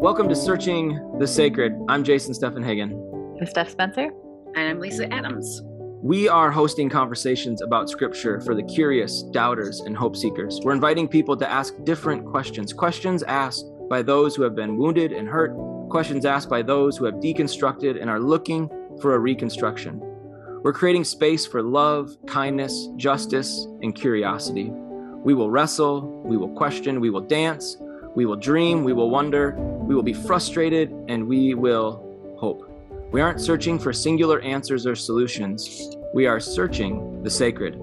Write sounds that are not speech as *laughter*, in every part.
Welcome to Searching the Sacred. I'm Jason Steffenhagen. I'm Steph Spencer. And I'm Lisa Adams. We are hosting conversations about scripture for the curious, doubters, and hope seekers. We're inviting people to ask different questions, questions asked by those who have been wounded and hurt, questions asked by those who have deconstructed and are looking for a reconstruction. We're creating space for love, kindness, justice, and curiosity. We will wrestle, we will question, we will dance, we will dream, we will wonder, we will be frustrated, and we will hope. We aren't searching for singular answers or solutions, we are searching the sacred.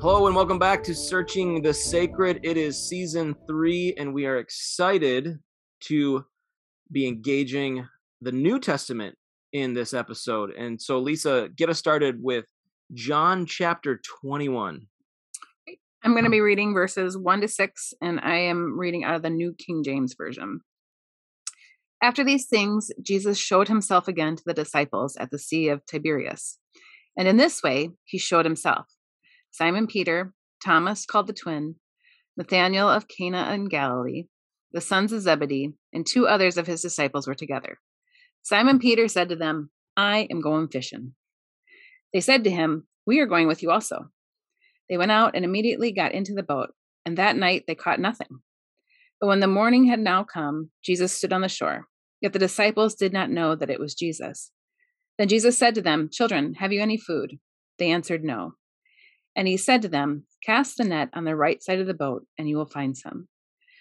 Hello, and welcome back to Searching the Sacred. It is season three, and we are excited to be engaging the New Testament in this episode. And so, Lisa, get us started with John chapter 21. I'm going to be reading verses 1 to 6, and I am reading out of the New King James Version. After these things, Jesus showed himself again to the disciples at the Sea of Tiberias. And in this way, he showed himself Simon Peter, Thomas called the twin, Nathanael of Cana in Galilee, the sons of Zebedee, and two others of his disciples were together. Simon Peter said to them, I am going fishing. They said to him, We are going with you also. They went out and immediately got into the boat, and that night they caught nothing. But when the morning had now come, Jesus stood on the shore. Yet the disciples did not know that it was Jesus. Then Jesus said to them, Children, have you any food? They answered, No. And he said to them, Cast the net on the right side of the boat, and you will find some.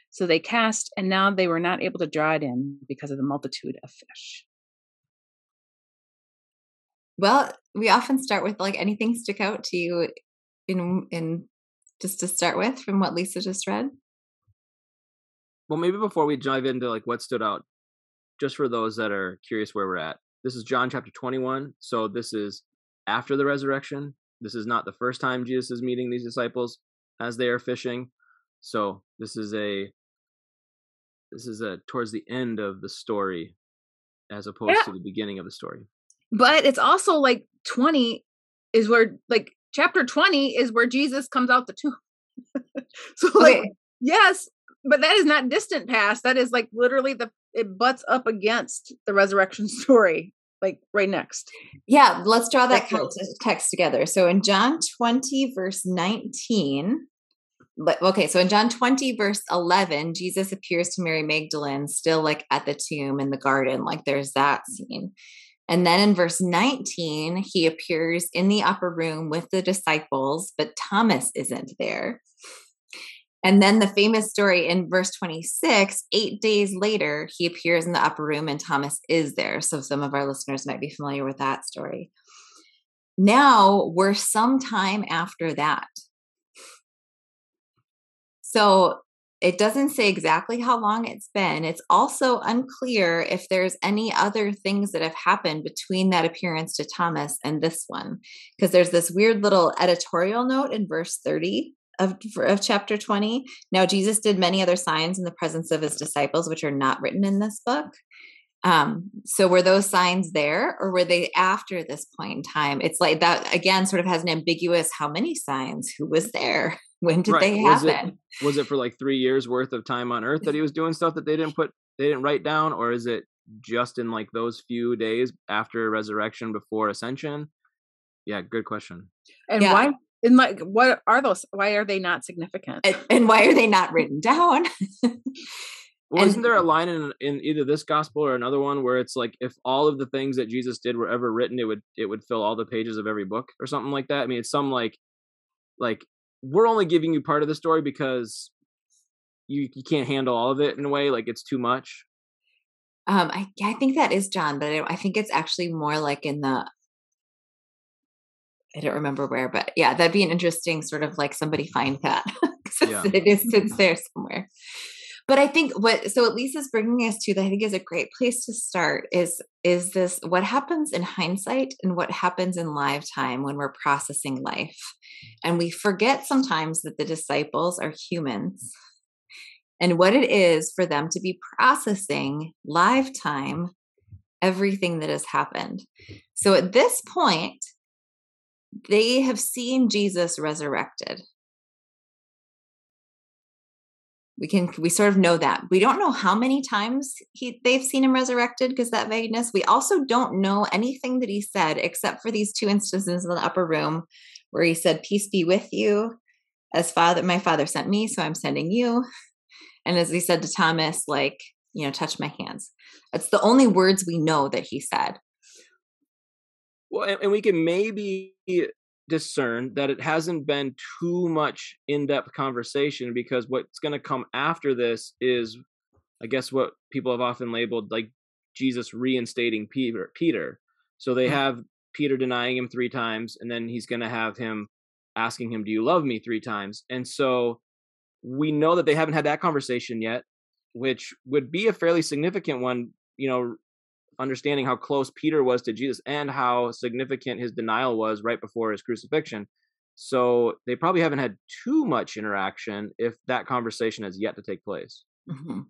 So they cast, and now they were not able to draw it in because of the multitude of fish. Well, we often start with like anything stick out to you in in just to start with from what Lisa just read. Well, maybe before we dive into like what stood out, just for those that are curious where we're at, this is John chapter 21. So this is after the resurrection. This is not the first time Jesus is meeting these disciples as they are fishing. So this is a this is a towards the end of the story as opposed yeah. to the beginning of the story. But it's also like 20 is where like chapter 20 is where Jesus comes out the tomb. *laughs* so like okay. yes, but that is not distant past. That is like literally the it butts up against the resurrection *laughs* story like right next. Yeah, let's draw that text together. So in John 20 verse 19, but okay, so in John 20 verse 11, Jesus appears to Mary Magdalene still like at the tomb in the garden, like there's that scene. And then in verse 19, he appears in the upper room with the disciples, but Thomas isn't there. And then the famous story in verse 26, eight days later, he appears in the upper room and Thomas is there. So some of our listeners might be familiar with that story. Now we're some time after that. So it doesn't say exactly how long it's been. It's also unclear if there's any other things that have happened between that appearance to Thomas and this one. Because there's this weird little editorial note in verse 30 of, of chapter 20. Now, Jesus did many other signs in the presence of his disciples, which are not written in this book. Um, so were those signs there or were they after this point in time? It's like that again, sort of has an ambiguous how many signs, who was there, when did right. they happen? Was it, was it for like three years worth of time on earth that he was doing stuff that they didn't put, they didn't write down, or is it just in like those few days after resurrection before ascension? Yeah, good question. And yeah. why and like what are those why are they not significant and, and why are they not written down *laughs* well and, isn't there a line in in either this gospel or another one where it's like if all of the things that jesus did were ever written it would it would fill all the pages of every book or something like that i mean it's some like like we're only giving you part of the story because you you can't handle all of it in a way like it's too much um i i think that is john but I, I think it's actually more like in the I don't remember where, but yeah, that'd be an interesting sort of like somebody find that *laughs* yeah. it is sits *laughs* there somewhere. But I think what so at least is bringing us to that I think is a great place to start is is this what happens in hindsight and what happens in live time when we're processing life, and we forget sometimes that the disciples are humans, and what it is for them to be processing live time everything that has happened. So at this point, they have seen Jesus resurrected. We can we sort of know that. We don't know how many times he they've seen him resurrected because that vagueness. We also don't know anything that he said except for these two instances in the upper room where he said, Peace be with you, as Father, my Father sent me, so I'm sending you. And as he said to Thomas, like, you know, touch my hands. That's the only words we know that he said. Well, and, and we can maybe discern that it hasn't been too much in-depth conversation because what's going to come after this is i guess what people have often labeled like jesus reinstating peter peter. So they mm-hmm. have peter denying him three times and then he's going to have him asking him do you love me? three times. And so we know that they haven't had that conversation yet which would be a fairly significant one you know understanding how close Peter was to Jesus and how significant his denial was right before his crucifixion. So they probably haven't had too much interaction if that conversation has yet to take place. Mm-hmm.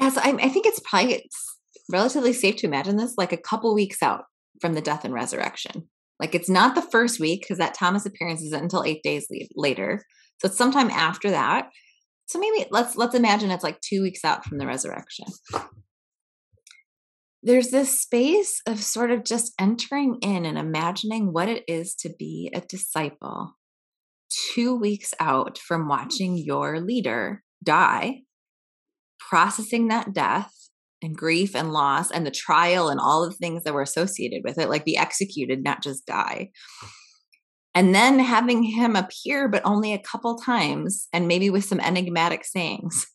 Yes, I, I, think it's probably it's relatively safe to imagine this like a couple weeks out from the death and resurrection. Like it's not the first week because that Thomas appearance isn't until eight days later. So it's sometime after that. So maybe let's let's imagine it's like two weeks out from the resurrection there's this space of sort of just entering in and imagining what it is to be a disciple two weeks out from hmm. watching your leader die, processing that death and grief and loss and the trial and all the things that were associated with it, like be executed, not just die. And then having him appear, but only a couple times, and maybe with some enigmatic sayings.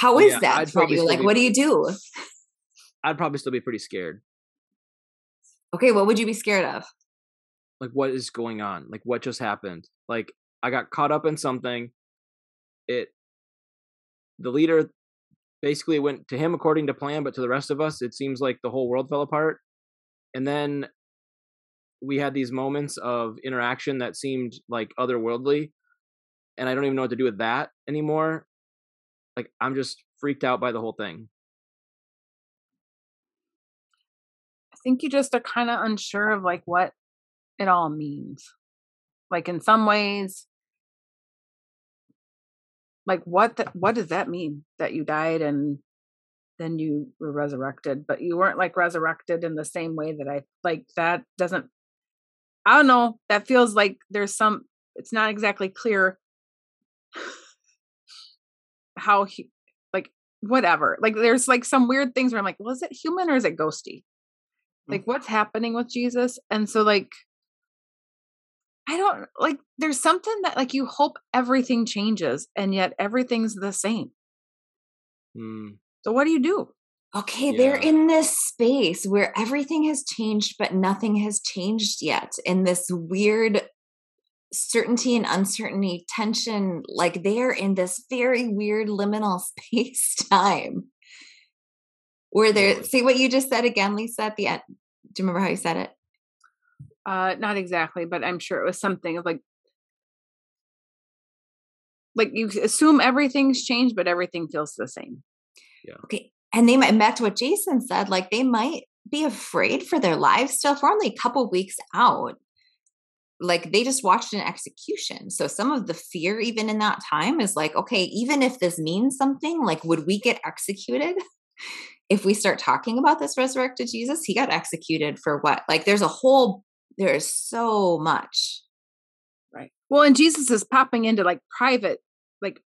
How oh, is yeah, that I'd for you? Like, what do you do? I'd probably still be pretty scared. Okay, what would you be scared of? Like, what is going on? Like, what just happened? Like, I got caught up in something. It, the leader basically went to him according to plan, but to the rest of us, it seems like the whole world fell apart. And then we had these moments of interaction that seemed like otherworldly. And I don't even know what to do with that anymore like I'm just freaked out by the whole thing. I think you just are kind of unsure of like what it all means. Like in some ways, like what the, what does that mean that you died and then you were resurrected, but you weren't like resurrected in the same way that I like that doesn't I don't know, that feels like there's some it's not exactly clear how he like whatever like there's like some weird things where i'm like was it human or is it ghosty like mm-hmm. what's happening with jesus and so like i don't like there's something that like you hope everything changes and yet everything's the same mm. so what do you do okay yeah. they're in this space where everything has changed but nothing has changed yet in this weird certainty and uncertainty, tension, like they're in this very weird liminal *laughs* space time where they're, see what you just said again, Lisa, at the end. Do you remember how you said it? Uh, not exactly, but I'm sure it was something of like, like you assume everything's changed, but everything feels the same. Yeah. Okay. And they might, back to what Jason said, like they might be afraid for their lives still. If we're only a couple weeks out, like they just watched an execution. So some of the fear, even in that time, is like, okay, even if this means something, like, would we get executed? if we start talking about this resurrected Jesus, he got executed for what? Like, there's a whole, there's so much. Right. Well, and Jesus is popping into like private, like,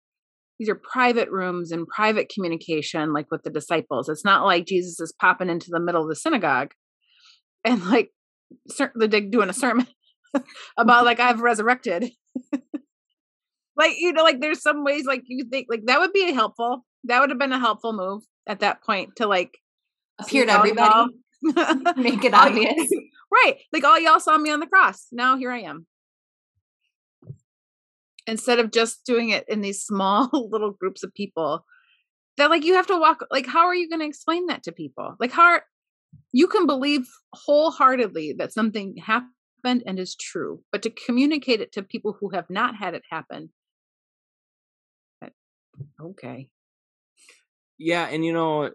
these are private rooms and private communication, like with the disciples. It's not like Jesus is popping into the middle of the synagogue and like, the doing a sermon *laughs* about like I've resurrected. *laughs* like you know, like there's some ways like you think like that would be a helpful. That would have been a helpful move at that point to like appear to everybody, *laughs* make it obvious. right, like all y'all saw me on the cross. Now here I am. Instead of just doing it in these small little groups of people, that like you have to walk. Like, how are you going to explain that to people? Like, how are, you can believe wholeheartedly that something happened happened and is true, but to communicate it to people who have not had it happen. Uh, okay. Yeah, and you know,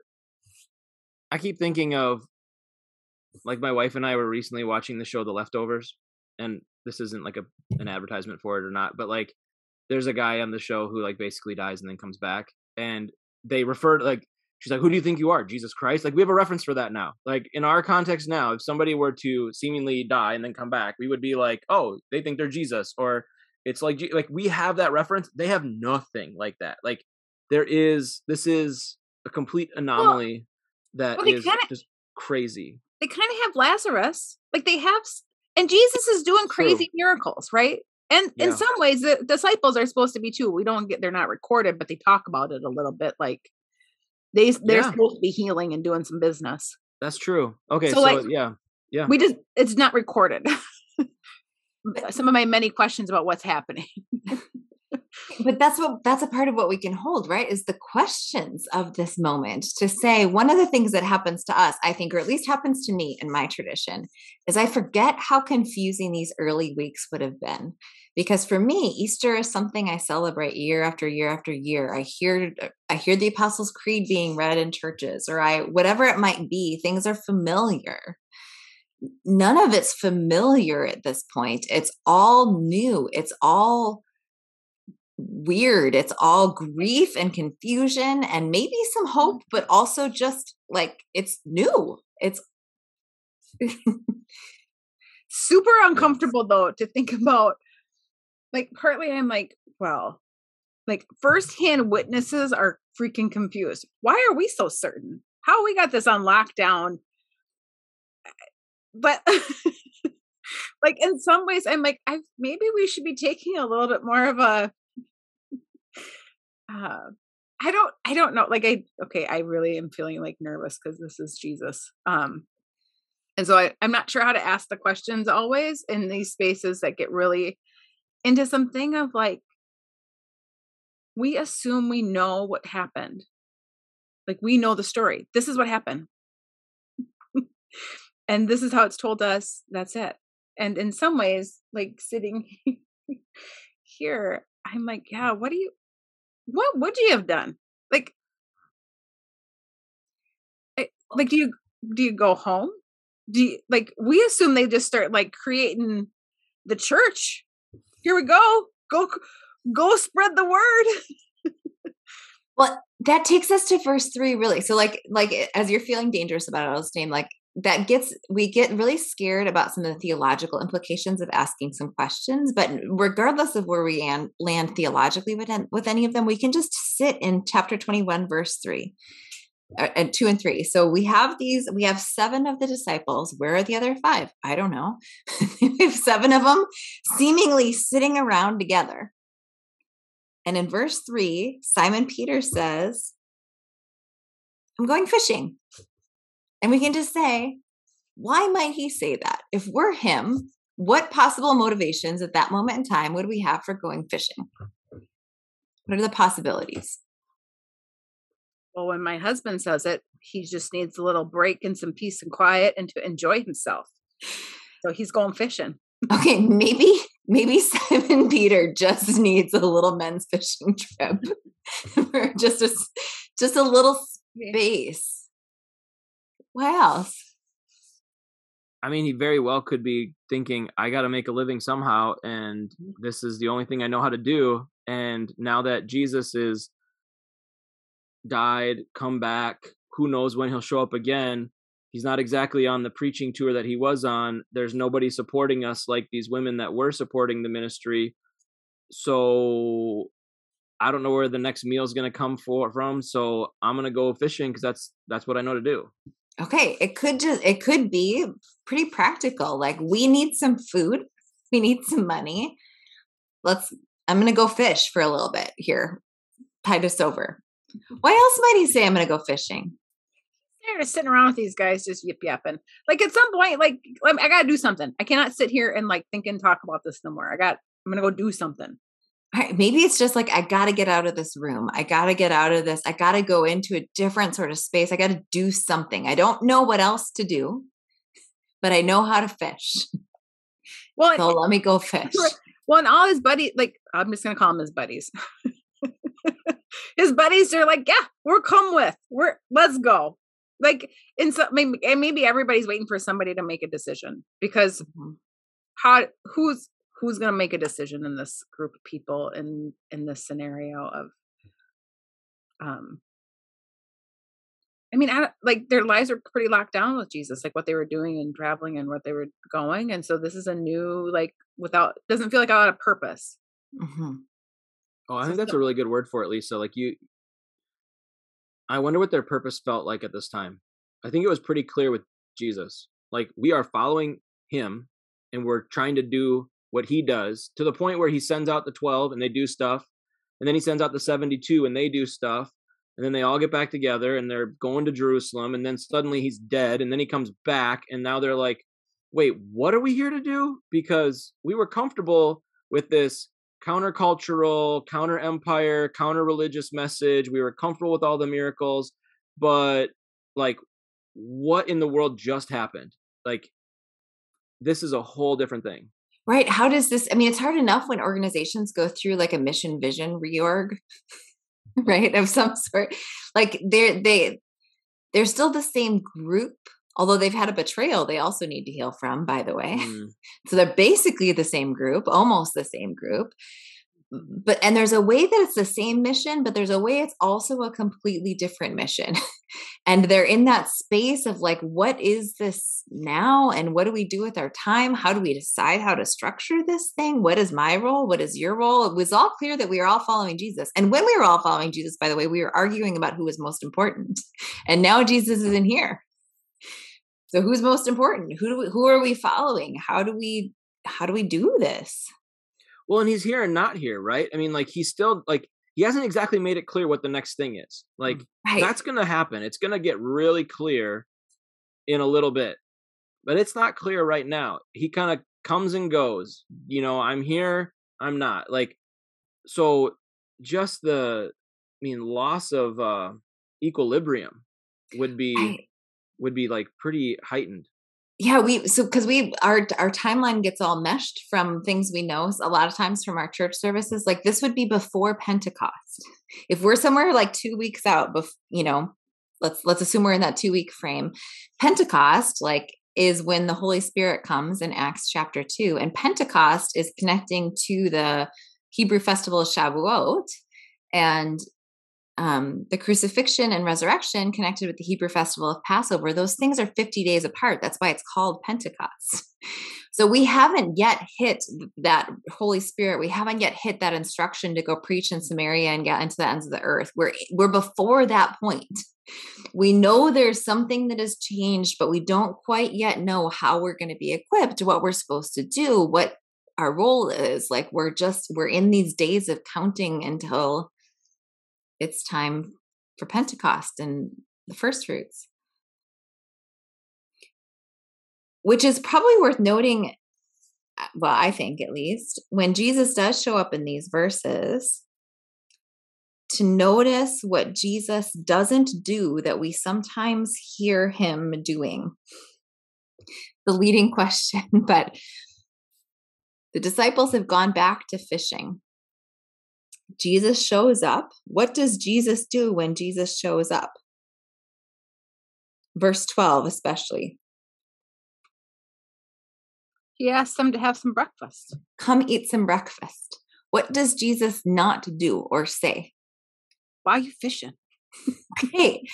I keep thinking of like my wife and I were recently watching the show The Leftovers, and this isn't like a an advertisement for it or not, but like there's a guy on the show who like basically dies and then comes back, and they refer to like she's like, "Who do you think you are, Jesus Christ?" Like we have a reference for that now. Like in our context now, if somebody were to seemingly die and then come back, we would be like, "Oh, they think they're Jesus," or it's like like we have that reference. They have nothing like that. Like there is this is a complete anomaly well, that well, is kinda, just crazy. They kind of have Lazarus, like they have, and Jesus is doing crazy True. miracles, right? And yeah. in some ways, the disciples are supposed to be too. We don't get they're not recorded, but they talk about it a little bit. Like they they're yeah. supposed to be healing and doing some business. That's true. Okay, so, so like, yeah, yeah. We just it's not recorded. *laughs* some of my many questions about what's happening. *laughs* but that's what that's a part of what we can hold right is the questions of this moment to say one of the things that happens to us i think or at least happens to me in my tradition is i forget how confusing these early weeks would have been because for me easter is something i celebrate year after year after year i hear i hear the apostles creed being read in churches or i whatever it might be things are familiar none of it's familiar at this point it's all new it's all weird. It's all grief and confusion and maybe some mm-hmm. hope, but also just like it's new. It's *laughs* super uncomfortable though to think *laughs* about. Like, partly I'm like, well, like firsthand witnesses are freaking confused. Why are we so certain? How we got this on lockdown? But *laughs* like in some ways, I'm like, I maybe we should be taking a little bit more of a uh, I don't I don't know. Like I okay, I really am feeling like nervous because this is Jesus. Um and so I, I'm not sure how to ask the questions always in these spaces that get really into something of like we assume we know what happened. Like we know the story. This is what happened. *laughs* and this is how it's told us. That's it. And in some ways, like sitting here, I'm like, yeah, what do you what would you have done? Like, like do you do you go home? Do you like we assume they just start like creating the church? Here we go. Go go spread the word. *laughs* well, that takes us to verse 3 really. So like like eh, as you're feeling dangerous about it, I'll name like that gets we get really scared about some of the theological implications of asking some questions but regardless of where we land theologically with, with any of them we can just sit in chapter 21 verse 3 uh, and 2 and 3 so we have these we have seven of the disciples where are the other five i don't know *laughs* we have seven of them seemingly sitting around together and in verse 3 simon peter says i'm going fishing and we can just say, why might he say that? If we're him, what possible motivations at that moment in time would we have for going fishing? What are the possibilities? Well, when my husband says it, he just needs a little break and some peace and quiet and to enjoy himself. So he's going fishing. Okay, maybe maybe *laughs* Simon Peter just needs a little men's fishing trip. *laughs* just a just a little space what else? I mean, he very well could be thinking, I got to make a living somehow, and mm-hmm. this is the only thing I know how to do. And now that Jesus is died, come back, who knows when he'll show up again? He's not exactly on the preaching tour that he was on. There's nobody supporting us like these women that were supporting the ministry. So I don't know where the next meal is going to come for, from. So I'm going to go fishing because that's that's what I know to do okay it could just it could be pretty practical like we need some food *laughs* we need some money let's i'm gonna go fish for a little bit here tide us over why else might he say i'm gonna go fishing they're just sitting around with these guys just yip yapping like at some point like um, i gotta do something i cannot sit here and like think and talk about this no more i got i'm gonna go do something maybe it's just like I got to get out of this room. I got to get out of this. I got to go into a different sort of space. I got to do something. I don't know what else to do, but I know how to fish. Well, so let me go fish. *laughs* Well, and all his buddies, like I'm just gonna call him his buddies. *laughs* his buddies are like, "Yeah, we're come with. We're let's go." like in some maybe and maybe everybody's waiting for somebody to make a decision because mm-hmm. how who's who's going to make a decision in this group of people in in this scenario of um I mean, I, like their lives are pretty locked down with Jesus, like what they were doing and traveling and what they were going, and so this is a new, like, without doesn't feel like a lot of purpose. Mm-hmm. Oh, I think that's a really good word for it, Lisa. Like you, I wonder what their purpose felt like at this time. I think it was pretty clear with Jesus. Like we are following him and we're trying to do what he does to the point where he sends out the 12 and they do stuff. And then he sends out the 72 and they do stuff. And then they all get back together and they're going to Jerusalem. And then suddenly he's dead. And then he comes back. And now they're like, wait, what are we here to do? Because we were comfortable with this countercultural, counter empire, counter religious message. We were comfortable with all the miracles, but like, what in the world just happened? Like, this is a whole different thing. Right. How does this? I mean, it's hard enough when organizations go through like a mission vision reorg, *laughs* right? Of some sort. Like they're they they're still the same group, although they've had a betrayal they also need to heal from by the way. *laughs* Mm. so they're basically the same group almost the same group but and there's a way that it's the same mission but there's a way it's also a completely different mission. *laughs* And they're in that space of like what is this now and what do we do with our time? How do we decide how to structure this thing? What is my role? What is your role? It was all clear that we were all following jesus. And when we were all following jesus by the way we were arguing about who was most important. *laughs* And now jesus is in here so who's most important? Who do we, who are we following? How do we how do we do this? Well, and he's here and not here, right? I mean, like he's still like he hasn't exactly made it clear what the next thing is. Like right. that's going to happen. It's going to get really clear in a little bit. But it's not clear right now. He kind of comes and goes. You know, I'm here, I'm not. Like so just the I mean loss of uh equilibrium would be right would be like pretty heightened. Yeah we so because we our our timeline gets all meshed from things we know a lot of times from our church services like this would be before pentecost. If we're somewhere like two weeks out bef- you know let's let's assume we're in that two week frame. Pentecost like is when the holy spirit comes in acts chapter 2 and pentecost is connecting to the hebrew festival of shavuot and um, the crucifixion and resurrection connected with the Hebrew festival of Passover, those things are 50 days apart. That's why it's called Pentecost. *laughs* So we haven't yet hit that Holy Spirit. We haven't yet hit that instruction to go preach in Samaria and get into the ends of the earth. We're we're before that point. We know there's something that has changed, but we don't quite yet know how we're going to be equipped, what we're supposed to do, what our role is. Like we're just we're in these days of counting until it's time for Pentecost and the first fruits. Which is probably worth noting, uh, well, I think at least, when Jesus does show up in these verses, to notice what Jesus doesn't do that we sometimes hear him doing. The leading *laughs* question, but the disciples have gone back to fishing. Jesus shows up. What does Jesus do when Jesus shows up? Verse 12, especially. He asks them to have some breakfast. Come eat some breakfast. What does Jesus not do or say? Why are you fishing? *laughs* hey,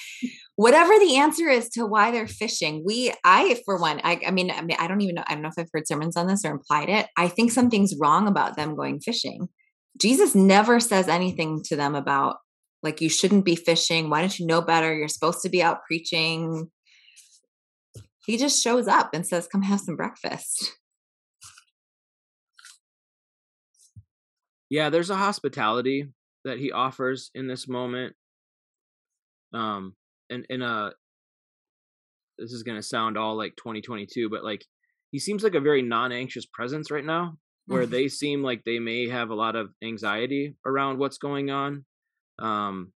whatever the answer is to why they're fishing, we, I, for one, I, I mean, I mean, I don't even know. I don't know if I've heard sermons on this or implied it. I think something's wrong about them going fishing. Jesus never says anything to them about like you shouldn't be fishing. Why don't you know better? You're supposed to be out preaching. He just shows up and says, "Come have some breakfast." Yeah, there's a hospitality that he offers in this moment. Um and in a this is going to sound all like 2022, but like he seems like a very non-anxious presence right now where mm-hmm. they seem like they may have a lot of anxiety around what's going on. Um,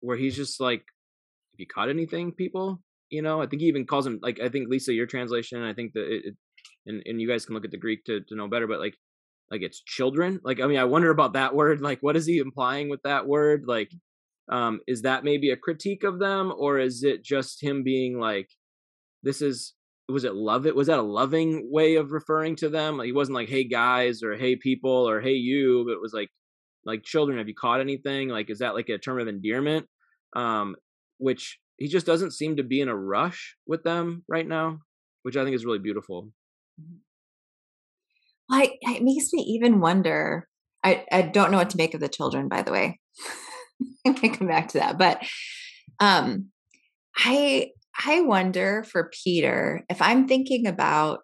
where he's just like, "Have you caught anything, people?" You know, I think he even calls them like I think Lisa, your translation. I think that it, it and and you guys can look at the Greek to to know better, but like like it's children. Like I mean, I wonder about that *laughs* word. Like, what is he implying with that word? Like, um, is that maybe a critique of them or is it just him being like this is was it love it was that a loving way of referring to them? Like, he wasn't like hey guys or hey people or hey you but it was like like children have you caught anything? Like is that like a term of endearment? Um which he just doesn't seem to be in a rush with them right now which i think is really beautiful. Like it makes me even wonder i i don't know what to make of the children by the way. *laughs* I might come back to that but um i I wonder for Peter if I'm thinking about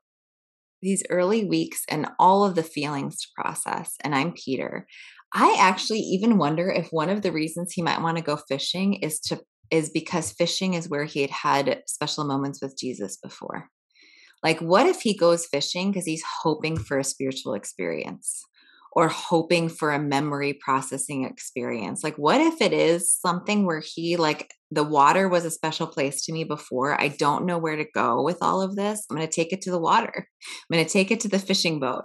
these early weeks and all of the feelings to process, and I'm Peter. I actually even wonder if one of the reasons he might want to go fishing is to is because fishing is where he had had special moments with Jesus before. Like, what if he goes fishing because he's hoping for a spiritual experience? Or hoping for a memory processing experience. Like, what if it is something where he, like, the water was a special place to me before. I don't know where to go with all of this. I'm going to take it to the water. I'm going to take it to the fishing boat.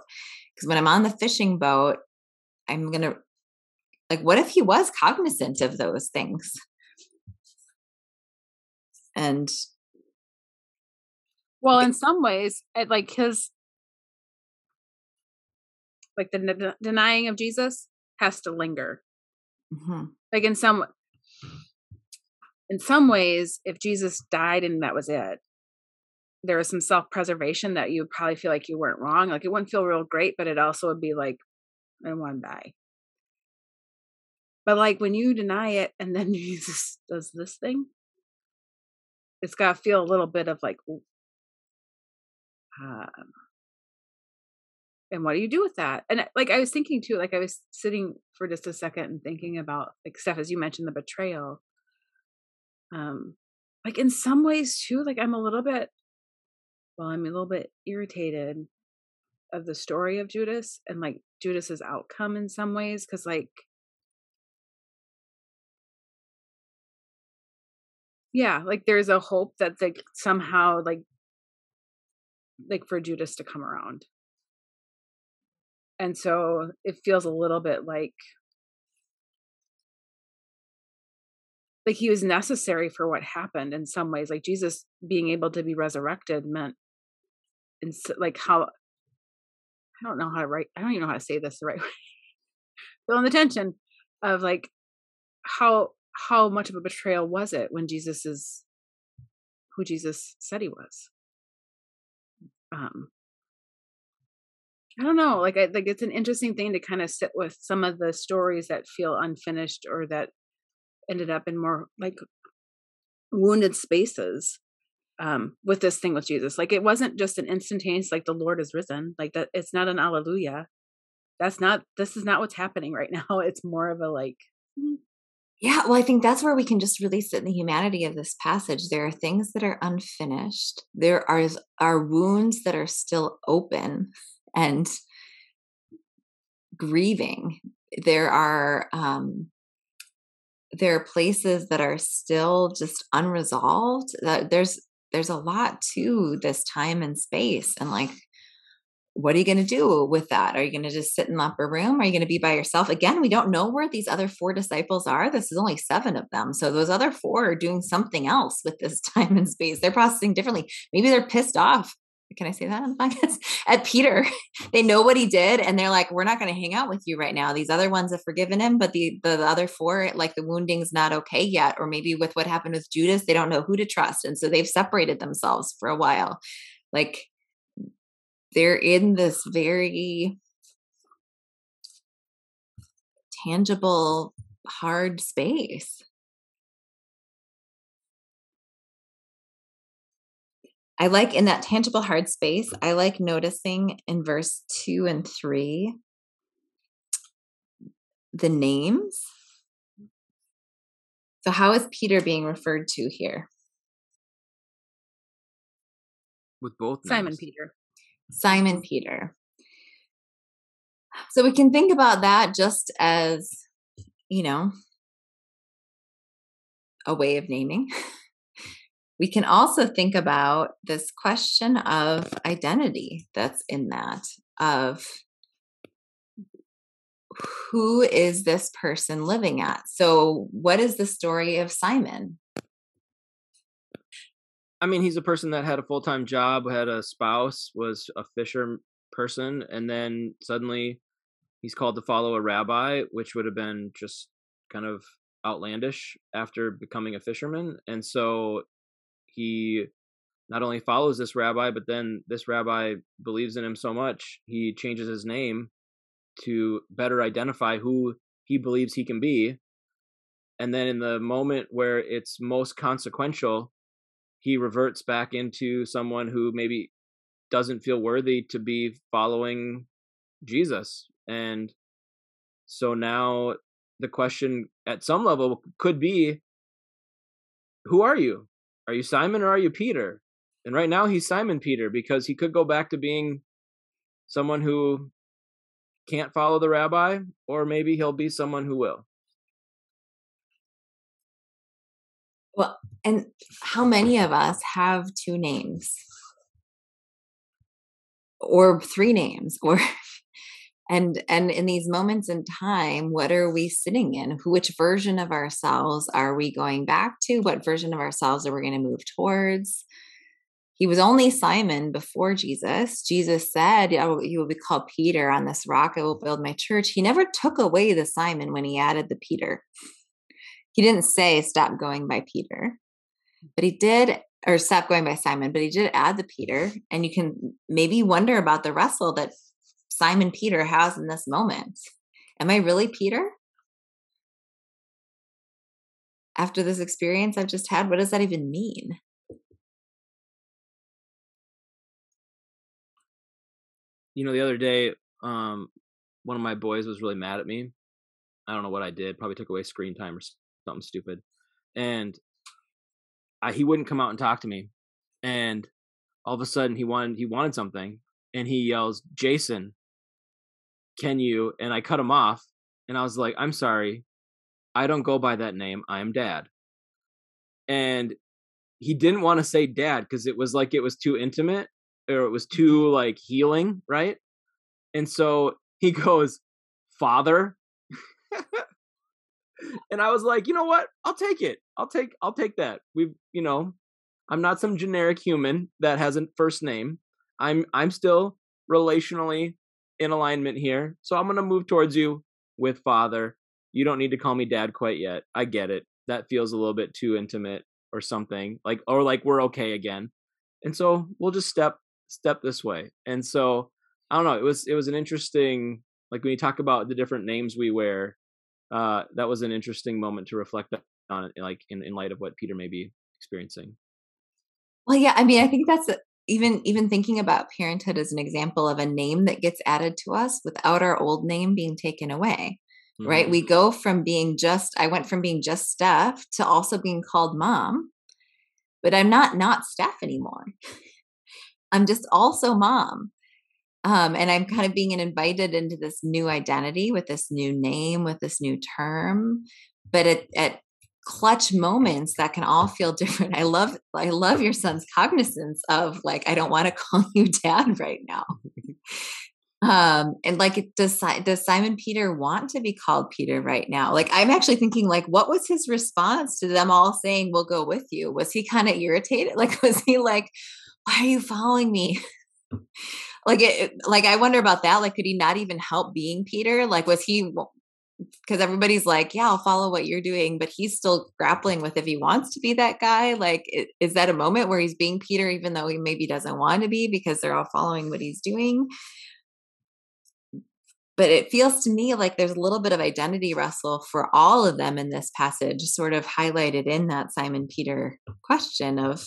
Because when I'm on the fishing boat, I'm going to, like, what if he was cognizant of those things? And, well, in some ways, it, like his like the de- denying of Jesus has to linger. Mm-hmm. Like in some in some ways, if Jesus died and that was it, there was some self preservation that you would probably feel like you weren't wrong. Like it wouldn't feel real great, but it also would be like, I want to die. But like when you deny it and then *laughs* Jesus does this thing, it's got to feel a little bit of like, um, and what do you do with that? And like i was thinking too like i was sitting for just a second and thinking about like steph as you mentioned the betrayal. Um like in some ways too like i'm a little bit well i'm a little bit irritated of the story of judas and like judas's outcome in some ways because like yeah like there's a hope that like somehow like like for judas to come around and so it feels a little bit like like he was necessary for what happened in some ways like jesus being able to be resurrected meant and like how i don't know how to write i don't even know how to say this the right *laughs* way. Feeling the tension of like how how much of a betrayal was it when jesus is who jesus said he was? Um I don't know. Like, I like it's an interesting thing to kind of sit with some of the stories that feel unfinished or that ended up in more like wounded spaces um with this thing with Jesus. Like, it wasn't just an instantaneous like the Lord is risen. Like that, it's not an Alleluia. That's not. This is not what's happening right *laughs* now. It's more of a like. Hmm. Yeah, well, I think that's where we can just really sit in the humanity of this passage. There are things that are unfinished. There are are wounds that are still open and grieving. There are um, there are places that are still just unresolved. That there's there's a lot to this time and space, and like, what are you going to do with that? Are you going to just sit in the upper room? Are you going to be by yourself? Again, we don't know where these other four disciples are. This is only seven of them, so those other four are doing something else with this *laughs* time and space. They're processing differently. Maybe they're pissed off can I say that on the podcast? *laughs* At Peter, *laughs* they know what he did, and they're like, "We're not going to hang out with you right now." These other ones have forgiven him, but the, the the other four, like the wounding's not okay yet, or maybe with what happened with Judas, they don't know who to trust, and so they've separated themselves for a while. Like they're in this very tangible, hard space. I like in that tangible hard space, I like noticing in verse two and three the names. So, how is Peter being referred to here? With both names. Simon Peter. Simon Peter. So, we can think about that just as, you know, a way of naming. *laughs* we can also think about this question of identity that's in that of who is this person living at? So, what is the story of Simon? I mean, he's a person that had a full time job, had a spouse, was a fisher person, and then suddenly he's called to follow a rabbi, which would have been just kind of outlandish after becoming a fisherman. And so he not only follows this rabbi, but then this rabbi believes in him so much, he changes his name to better identify who he believes he can be. And then in the moment where it's most consequential, he reverts back into someone who maybe doesn't feel worthy to be following Jesus. And so now the question at some level could be who are you? Are you Simon or are you Peter? And right now he's Simon Peter because he could go back to being someone who can't follow the rabbi, or maybe he'll be someone who will. Well, and how many of us have two names? Or three names or and and in these moments in time what are we sitting in? Which version of ourselves are we going back to? What version of ourselves are we going to move towards? He was only simon before jesus. Jesus said you will be called peter. On this rock i will build my church. He never took away the simon when he added the peter. He didn't say stop going by peter. But he did or stop going by simon but he did add the peter. And you can maybe wonder about the wrestle that Simon Peter has in this moment. Am I really Peter? After this experience I've just had, what does that even mean? You know, the other day, um, one of my boys was really mad at me. I don't know what I did. Probably took away screen time or something stupid. And I, he wouldn't come out and talk to me. And all of a sudden, he wanted he wanted something, and he yells, "Jason!" Can you? And I cut him off and I was like, I'm sorry. I don't go by that name. I'm dad. And he didn't want to say dad because it was like it was too intimate or it was mm-hmm. too like healing, right? And so he *laughs* goes, Father. *laughs* and I was like, you know what? I'll take it. I'll take I'll take that. We've, you know, I'm not some generic human that has a first name. I'm I'm still relationally in alignment here. So I'm going to move towards you with father. You don't need to call me dad quite yet. I get it. That feels a little bit too intimate or something. Like or like we're okay again. And so we'll just step step this way. And so I don't know, it was it was an interesting like when you talk about the different names we wear, uh that was an interesting moment to reflect on it like in, in light of what Peter may be experiencing. Well, yeah, I mean, I think that's even even thinking about parenthood as an example of a name that gets added to us without our old name being taken away mm-hmm. right we go from being just i went from being just steph to also being called mom but i'm not not steph anymore. *laughs* I'm just also mom. Um, and i'm kind of being invited into this new identity with this new name with this new term but at, at clutch moments that can all feel different. I love I love your son's cognizance of like I don't want to *laughs* call you dad right now. um and like does does Simon Peter want to be called Peter right now? Like I'm actually thinking like what was his response to them all saying we'll go with you? Was he kind of irritated? *laughs* Like was he like why are you following me? *laughs* like it like I wonder about that like could he not even help being Peter? Like was he because everybody's like, yeah, I'll follow what you're doing, but he's still grappling with if he wants to be that guy. Like, is that a moment where he's being Peter, even though he maybe doesn't want to be because they're all following what he's doing? But it feels to me like there's a little bit of identity wrestle for all of them in this passage, sort of highlighted in that Simon Peter question of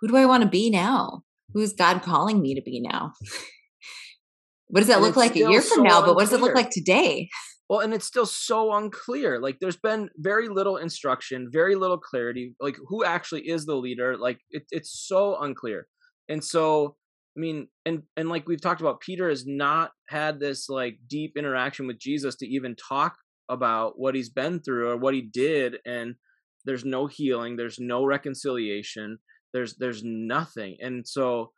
who do I want to be now? Who's God calling me to be now? *laughs* what does that and look like a year from now? But what does it look like today? Well, and it's still so unclear. Like there's been very little instruction, very little clarity. Like who actually is the leader? Like it, it's so unclear. And so, I mean, and and like we've talked about, Peter has not had this like deep interaction with Jesus to even talk about what he's been through or what he did. And there's no healing. There's no reconciliation. There's there's nothing. And so,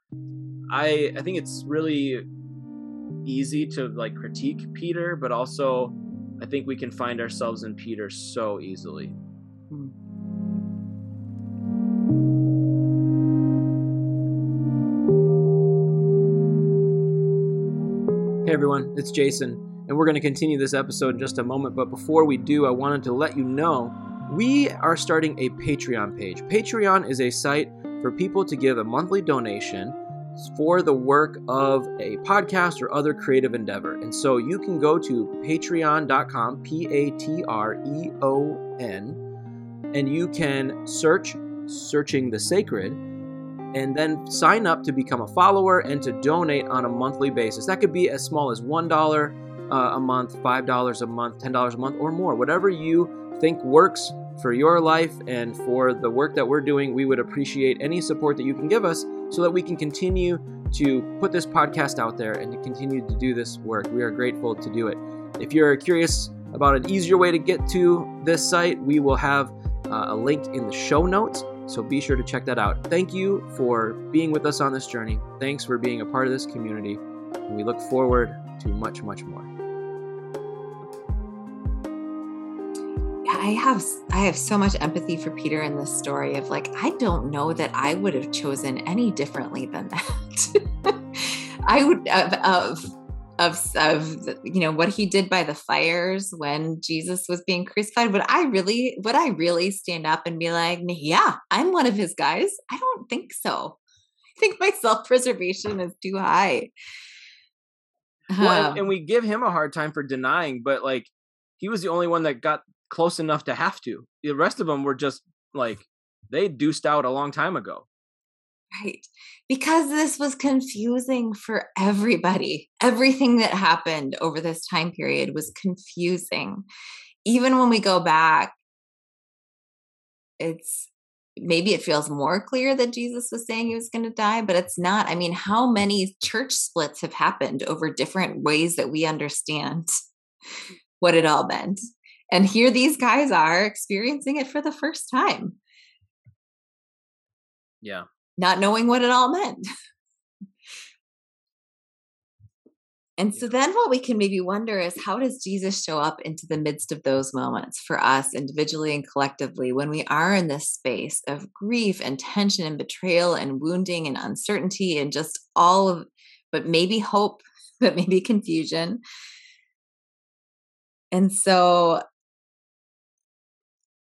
I I think it's really easy to like critique Peter, but also I think we can find ourselves in Peter so easily. Hmm. Hey everyone, it's Jason, and we're going to continue this episode in just a moment. But before we do, I wanted to let you know we are starting a Patreon page. Patreon is a site for people to give a monthly donation for the work of a podcast or other creative endeavor. And so you can go to patreon.com, P A T R E O N, and you can search Searching the Sacred and then sign up to become a follower and to donate on a monthly basis. That could be as small as $1 uh, a month, $5 a month, $10 a month, or more. Whatever you think works for your life and for the work that we're doing, we would appreciate any support that you can give us so that we can continue to put this podcast out there and to continue to do this work. We are grateful to do it. If you're curious about an easier way to get to this site, we will have uh, a link in the show notes. So be sure to check that out. Thank you for being with us on this journey. Thanks for being a part of this community. And we look forward to much, much more. I have I have so much empathy for Peter in this story of like I don't know that I would have chosen any differently than *laughs* that. I would of, of of of you know what he did by the fires when Jesus was being crucified would I really would I really stand up and be like yeah I'm one of his guys? I don't think so. I think my self-preservation is too high. Well, um, and we give him a hard time for denying but like he was the only one that got close enough to have to the rest of them were just like they deuced out a long time ago Right. Because this was confusing for everybody. Everything that happened over this time period was confusing. Even when we go back, it's maybe it feels more clear that Jesus was saying he was going to die, but it's not. I mean, how many church splits have happened over different ways that we understand *laughs* what it all meant? And here these guys are experiencing it for the first time. Yeah not knowing what it all meant. And so then what we can maybe wonder is how does Jesus show up into the midst of those moments for us individually and collectively when we are in this space of grief and tension and betrayal and wounding and uncertainty and just all of but maybe hope, *laughs* but maybe confusion. And so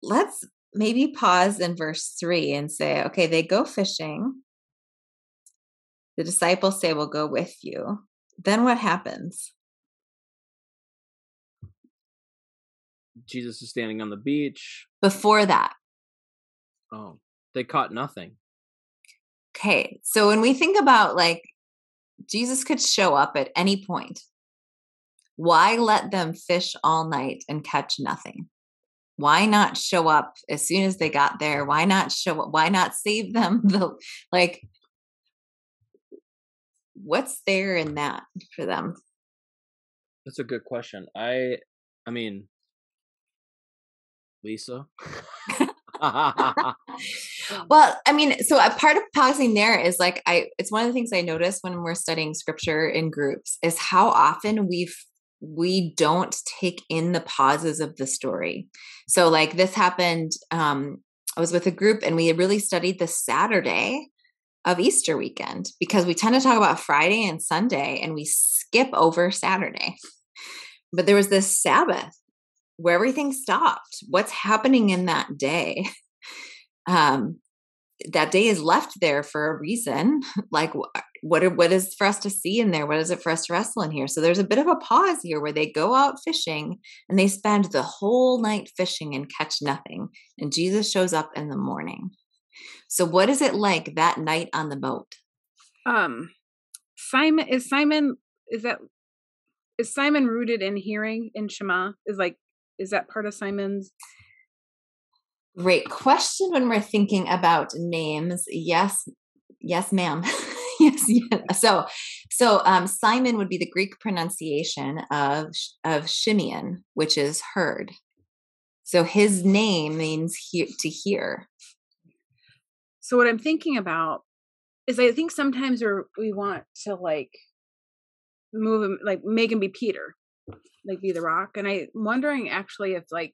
let's maybe pause in verse 3 and say, okay, they go fishing. The disciples say, We'll go with you. Then what happens? Jesus is standing on the beach. Before that. Oh, they caught nothing. Okay. So when we think about like Jesus could show up at any point, why let them fish all night and catch nothing? Why not show up as soon as they got there? Why not show up? Why not save them *laughs* the like what's there in that for them? That's a good question. I i mean lisa? *laughs* *laughs* Well i mean so a part of pausing there is like i it's one of the things i notice when we're studying scripture in groups is how often we've we don't take in the pauses of the story. So, like this happened, um, I was with a group and we really studied the Saturday of Easter weekend because we tend to talk about Friday and Sunday and we skip over Saturday. But there was this Sabbath where everything stopped. What's happening in that day? *laughs* Um, that day is left there for a reason. *laughs* like what are, what is for us to see in there? What is it for us to wrestle in here? So there's a bit of a pause here where they go out fishing and they spend the whole night fishing and catch nothing. And Jesus shows up in the morning. So what is it like that night on the boat? Um Simon is Simon is that is Simon rooted in hearing in Shema? Is like is that part of Simon's Great question when we're thinking about names. Yes, yes, ma'am. *laughs* yes, yes. So, so um, Simon would be the Greek pronunciation of of Shimeon, which is heard. So his name means he- to hear. So what I'm thinking about is I think sometimes we we want to like move him like make him be Peter, like be the rock. And I'm wondering actually if like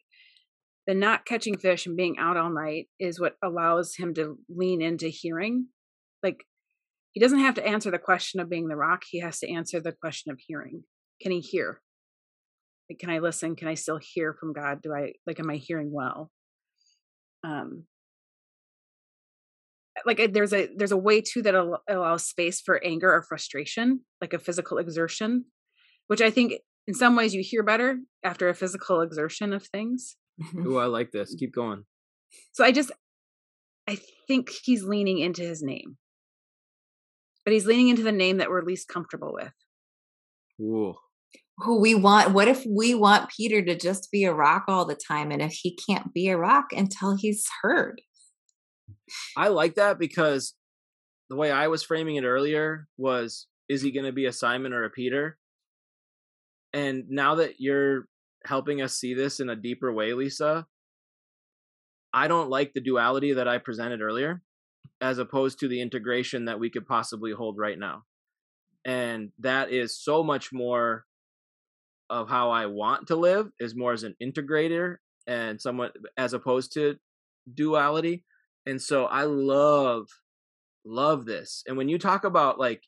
the not catching fish and being out all night is what allows him to lean into hearing. Like he doesn't have to answer the question of being the rock, he has to answer the question of hearing. Can he hear? Like, can I listen? Can I still hear from God? Do I like am I hearing well? Um like there's a there's a way too that allows space for anger or frustration like a physical exertion which i think in some ways you hear better after a physical exertion of things oh i like this keep going so i just i think he's leaning into his name but he's leaning into the name that we're least comfortable with Ooh. who we want what if we want peter to just be a rock all the time and if he can't be a rock until he's heard I like that because the way I was framing it earlier was is he going to be a Simon or a Peter? And now that you're helping us see this in a deeper way, Lisa, I don't like the duality that I presented earlier as opposed to the integration that we could possibly hold right now. And that is so much more of how I want to live is more as an integrator and somewhat as opposed to duality. And so I love, love this. And when you talk about like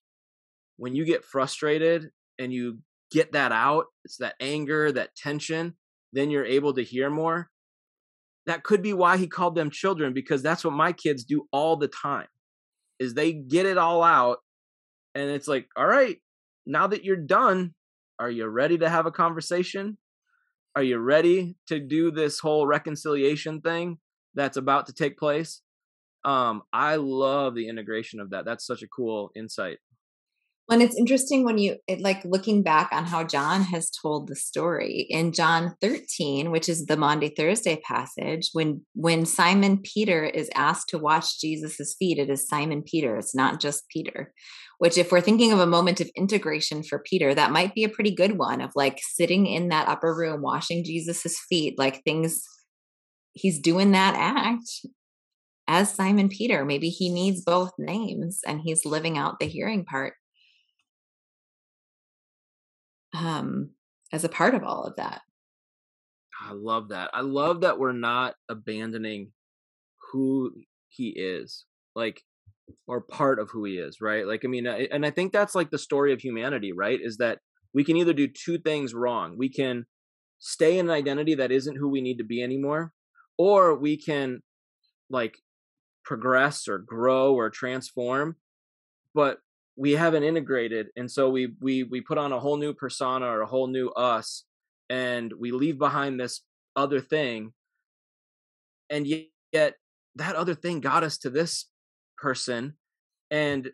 when you get frustrated and you get that out, it's that anger, that tension, then you're able to hear more. That could be why he called them children because that's what my kids do all the time. Is they get it all out and it's like, "All right, now that you're done, are you ready to have a conversation? Are you ready to do this whole reconciliation thing that's about to take place?" um i love the integration of that that's such a cool insight and it's interesting when you it, like looking back on how john has told the story in john 13 which is the maundy thursday passage when when simon peter is asked to wash jesus's feet it is simon peter it's not just peter which if we're thinking of a moment of integration for peter that might be a pretty good one of like sitting in that upper room washing jesus's feet like things he's doing that act as Simon Peter. Maybe he needs both names and he's living out the hearing part um, as a part of all of that. I love that. I love that we're not abandoning who he is, like, or part of who he is, right? Like, I mean, and I think that's like the story of humanity, right? Is that we can either do two things wrong. We can stay in an identity that isn't who we need to be anymore, or we can like progress or grow or transform but we haven't integrated and so we we we put on a whole new persona or a whole new us and we leave behind this other thing and yet that other thing got us to this person and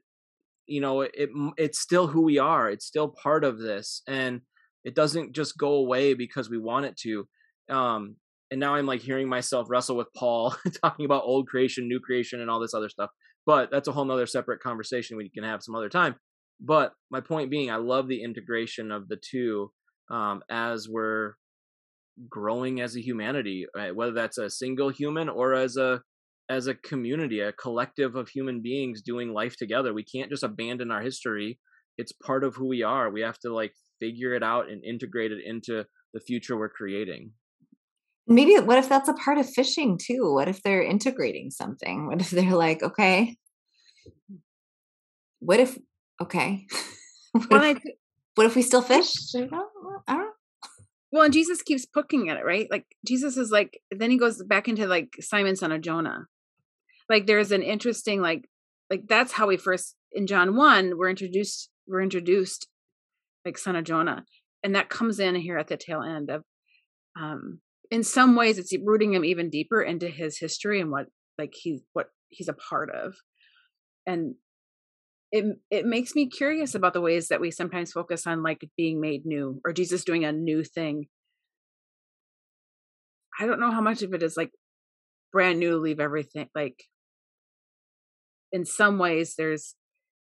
you know it it's still who we are it's still part of this and it doesn't just go away because we want it to um and now I'm like hearing myself wrestle with Paul *laughs* talking about old creation, new creation, and all this other stuff. But that's a whole nother separate conversation we can have some other time. But my point being, I love the integration of the two um, as we're growing as a humanity, right? whether that's a single human or as a as a community, a collective of human beings doing life together. We can't just abandon our history. It's part of who we are. We have to like figure it out and integrate it into the future we're creating. Maybe what if that's a part of fishing too? What if they're integrating something? What if they're like, okay, what if, okay, *laughs* what, if, what if we still fish? *laughs* I don't, I don't well, and Jesus keeps poking at it, right? Like Jesus is like, then he goes back into like Simon, son of Jonah. Like there's an interesting, like, like that's how we first in John one we're introduced, we're introduced like son of Jonah, and that comes in here at the tail end of um in some ways it's rooting him even deeper into his history and what like he's what he's a part of and it it makes me curious about the ways that we sometimes focus on like being made new or Jesus doing a new thing. I don't know how much of it is like brand new, leave everything like in some ways there's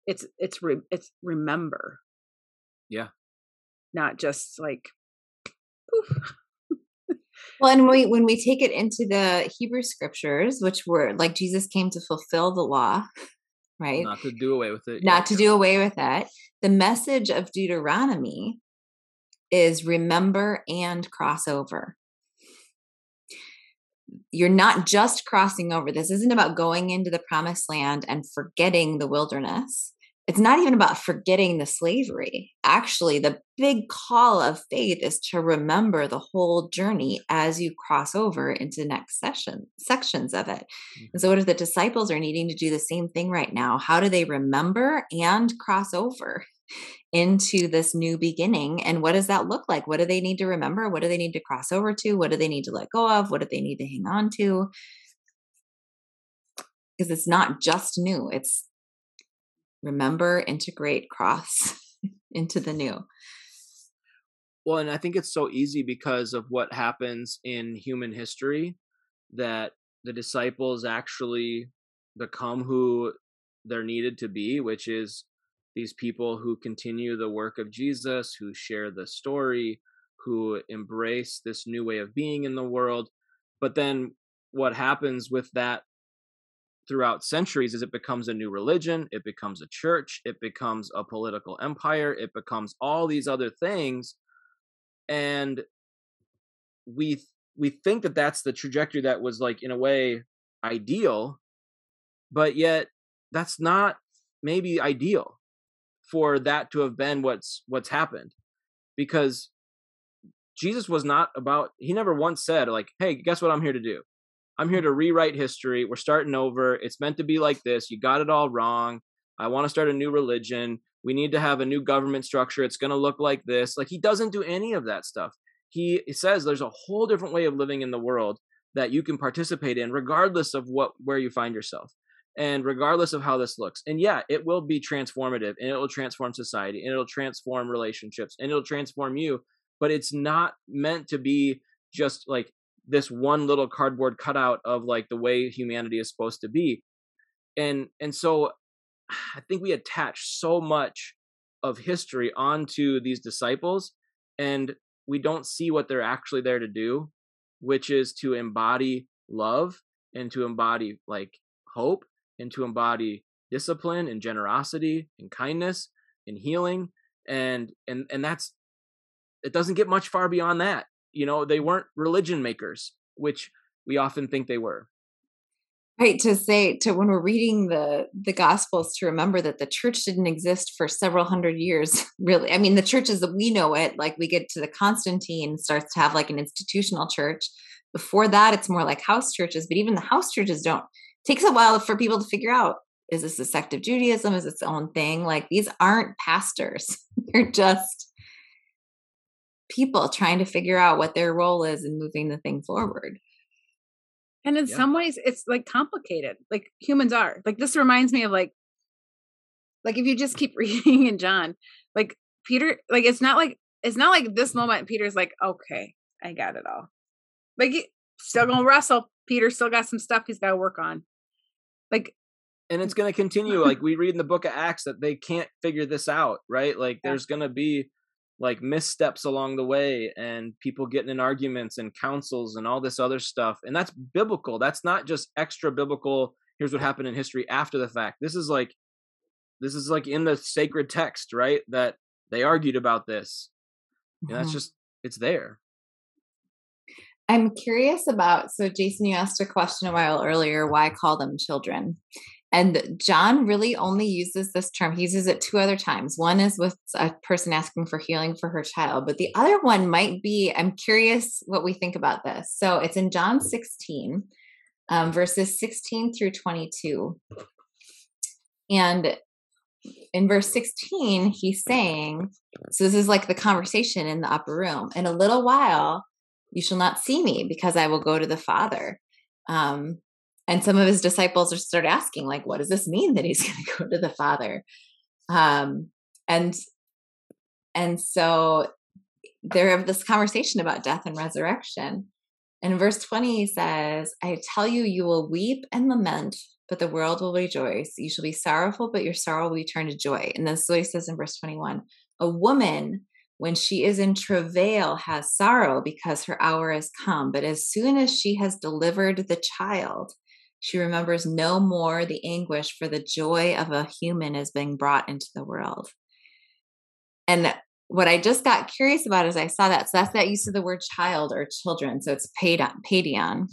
it's it's re, it's remember. Yeah. Not just like poof. Well, and we, when we take it into the Hebrew scriptures, which were like Jesus came to fulfill the law, right? Not to do away with it. Not yeah. to do away with that. The message of Deuteronomy is remember and cross over. You're not just crossing over. This isn't about going into the promised land and forgetting the wilderness it's not even about forgetting the slavery. Actually, the big call of faith is to remember the whole journey as you cross over into next session sections of it. Mm-hmm. And so what if the disciples are needing to do the same thing right now? How do they remember and cross over into this new beginning? And what does that look like? What do they need to remember? What do they need to cross over to? What do they need to let go of? What do they need to hang on to? Because it's not just new, it's remember, integrate, cross *laughs* into the new. Well, and I think it's so easy because of what happens in human history that the disciples actually become who they're needed to be, which is these people who continue the work of Jesus, who share the story, who embrace this new way of being in the world. But then what happens with that throughout centuries is it becomes a new religion, it becomes a church, it becomes a political empire, it becomes all these other things. And we we think that that's the trajectory that was like in a way ideal but yet that's not maybe ideal for that to have been what's what's happened. Because Jesus was not about he never once said like hey guess what I'm here to do I'm here to rewrite history. We're starting over. It's meant to be like this. You got it all wrong. I want to start a new religion. We need to have a new government structure. It's going to look like this. Like he doesn't do any of that stuff. He says there's a whole different way of living in the world that you can participate in regardless of what where you find yourself and regardless of how this looks. And yeah, it will be transformative and it will transform society and it'll transform relationships and it'll transform you, but it's not meant to be just like this one little cardboard cutout of like the way humanity is supposed to be. And and so i think we attach so much of history onto these disciples and we don't see what they're actually there to do which is to embody love and to embody like hope and to embody discipline and generosity and kindness and healing and and and that's it doesn't get much far beyond that you know they weren't religion makers which we often think they were. Right to say to when we're reading the the gospels to remember that the church didn't exist for several hundred years *laughs* really. I mean the churches that we know it like we get to the constantine starts to have like an institutional church. Before that it's more like house churches but even the house churches don't it takes a while for people to figure out is this a sect of judaism? Is its own thing? Like these aren't pastors. *laughs* They're just people trying to figure out what their role is in moving the thing forward. And in yeah. some ways, it's like complicated, like humans are. Like this reminds me of like, like if you just keep *laughs* reading in John, like Peter, like it's not like it's not like this moment. Peter's like, okay, I got it all. Like still gonna wrestle. Peter still got some stuff he's got to work on. Like, and it's gonna continue. *laughs* like we read in the Book of Acts that they can't figure this out, right? Like yeah. there's gonna be like missteps along the way and people getting in arguments and councils and all this other stuff and that's biblical that's not just extra biblical here's what happened in history after the fact. This is like this is like in the sacred text right that they argued about this mm-hmm. that's just it's there. I'm curious about so jason you asked a question a while earlier why call them children and John really only uses this term. He uses it two other times. One is with a person asking for healing for her child, but the other one might be I'm curious what we think about this. So it's in John 16, um, verses 16 through 22. And in verse 16, he's saying, so this is like the conversation in the upper room. In a little while, you shall not see me because I will go to the Father. Um, and some of his disciples start asking like what does this mean that he's *laughs* going to go to the father? Um and and so they have this conversation about death and resurrection. And verse 20 he says i tell you you will weep and lament but the world will rejoice. You shall be sorrowful but your sorrow will be turned to joy. And this is what he says in verse 21 a woman when she is in travail has sorrow because her hour has come but as soon as she has delivered the child She remembers no more the anguish for the joy of a human is being brought into the world. And what I just got curious about as I saw that, so that's that use of the word child or children. So it's paid paidion.